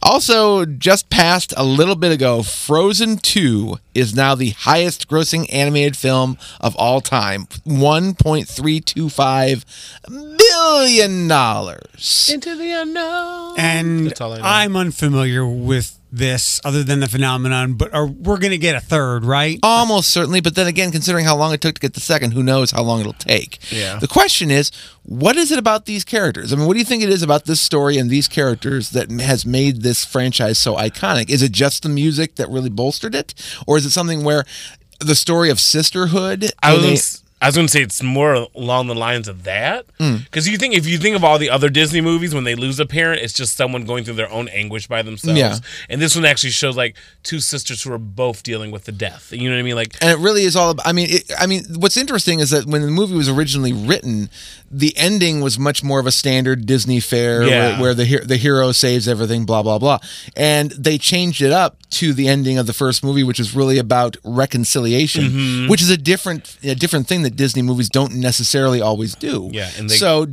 also just passed a little bit ago, Frozen Two is now the highest-grossing animated film of all time, one point three two five billion dollars. Into the unknown. and That's all I know. I'm unfamiliar with this other than the phenomenon, but are, we're going to get a third, right? Almost certainly, but then again, considering how long it took to get the second, who knows how long it'll take. Yeah. The question is, what is it about these characters? I mean, what do you think it is about this story and these characters that has made this franchise so iconic? Is it just the music that really bolstered it, or is it something where the story of sisterhood? I was and gonna, a- s- I was going to say it's more along the lines of that Mm. because you think if you think of all the other Disney movies when they lose a parent, it's just someone going through their own anguish by themselves. Yeah. And this one actually shows like two sisters who are both dealing with the death. You know what I mean? Like and it really is all about, I mean, it, I mean, what's interesting is that when the movie was originally written, the ending was much more of a standard Disney fair Yeah. where, where the the hero saves everything, blah blah blah, and they changed it up to the ending of the first movie, which is really about reconciliation, Mhm. which is a different a different thing that Disney movies don't necessarily always do. Yeah, and they- so.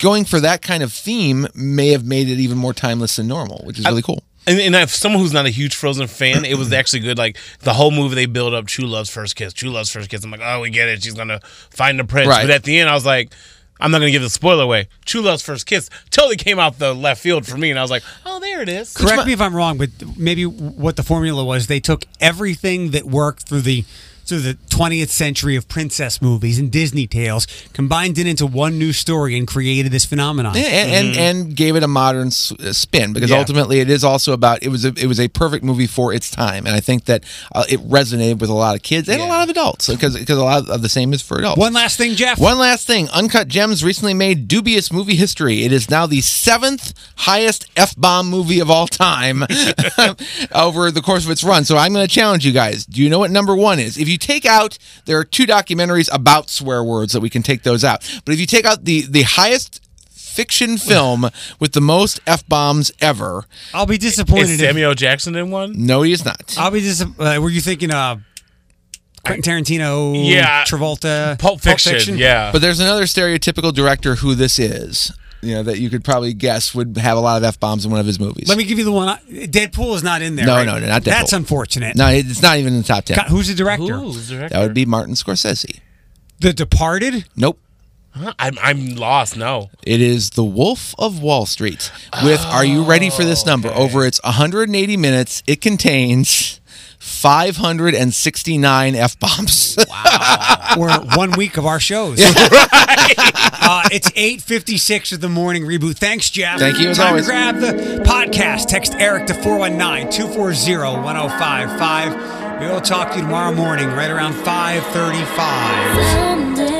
Going for that kind of theme may have made it even more timeless than normal, which is really cool. And, and if someone who's not a huge Frozen fan, it was actually good. Like the whole movie, they build up True Love's first kiss, True Love's first kiss. I'm like, oh, we get it. She's gonna find the prince. Right. But at the end, I was like, I'm not gonna give the spoiler away. True Love's first kiss totally came out the left field for me, and I was like, oh, there it is. Correct me if I'm wrong, but maybe what the formula was they took everything that worked through the through the 20th century of princess movies and Disney tales, combined it into one new story, and created this phenomenon. Yeah, and, and and gave it a modern uh, spin because Yeah. ultimately it is also about it was a, it was a perfect movie for its time and I think that uh, it resonated with a lot of kids and a lot of adults because because a lot of the same is for adults. One last thing, Jeff. One last thing, Uncut Gems recently made dubious movie history. It is now the seventh highest f bomb movie of all time over the course of its run. So I'm going to challenge you guys. Do you know what number one is? If you take out, there are two documentaries about swear words that we can take those out. But if you take out the the highest fiction film with the most f bombs ever, I'll be disappointed. Is if- Samuel Jackson in one? no, he is not. I'll be dis- uh, Were you thinking uh, Quentin Tarantino? Yeah. Travolta. Pulp Fiction, yeah. But there's another stereotypical director who this is. You know that you could probably guess would have a lot of f bombs in one of his movies. Let me give you the one. I- Deadpool is not in there. No, right? no, no, not Deadpool. That's unfortunate. No, it's not even in the top ten. God, who's the director? Who's the director? That would be Martin Scorsese. The Departed. Nope. Huh? I'm I'm lost. No. It is The Wolf of Wall Street. With Are you ready for this oh, number? Over its 180 minutes, it contains 569 f bombs. Wow. or one week of our shows. uh, it's 8.56 of the morning reboot. Thanks, Jeff. Thank you, as Time always. to grab the podcast. Text Eric to 419-240-1055. We will talk to you tomorrow morning right around 535. Someday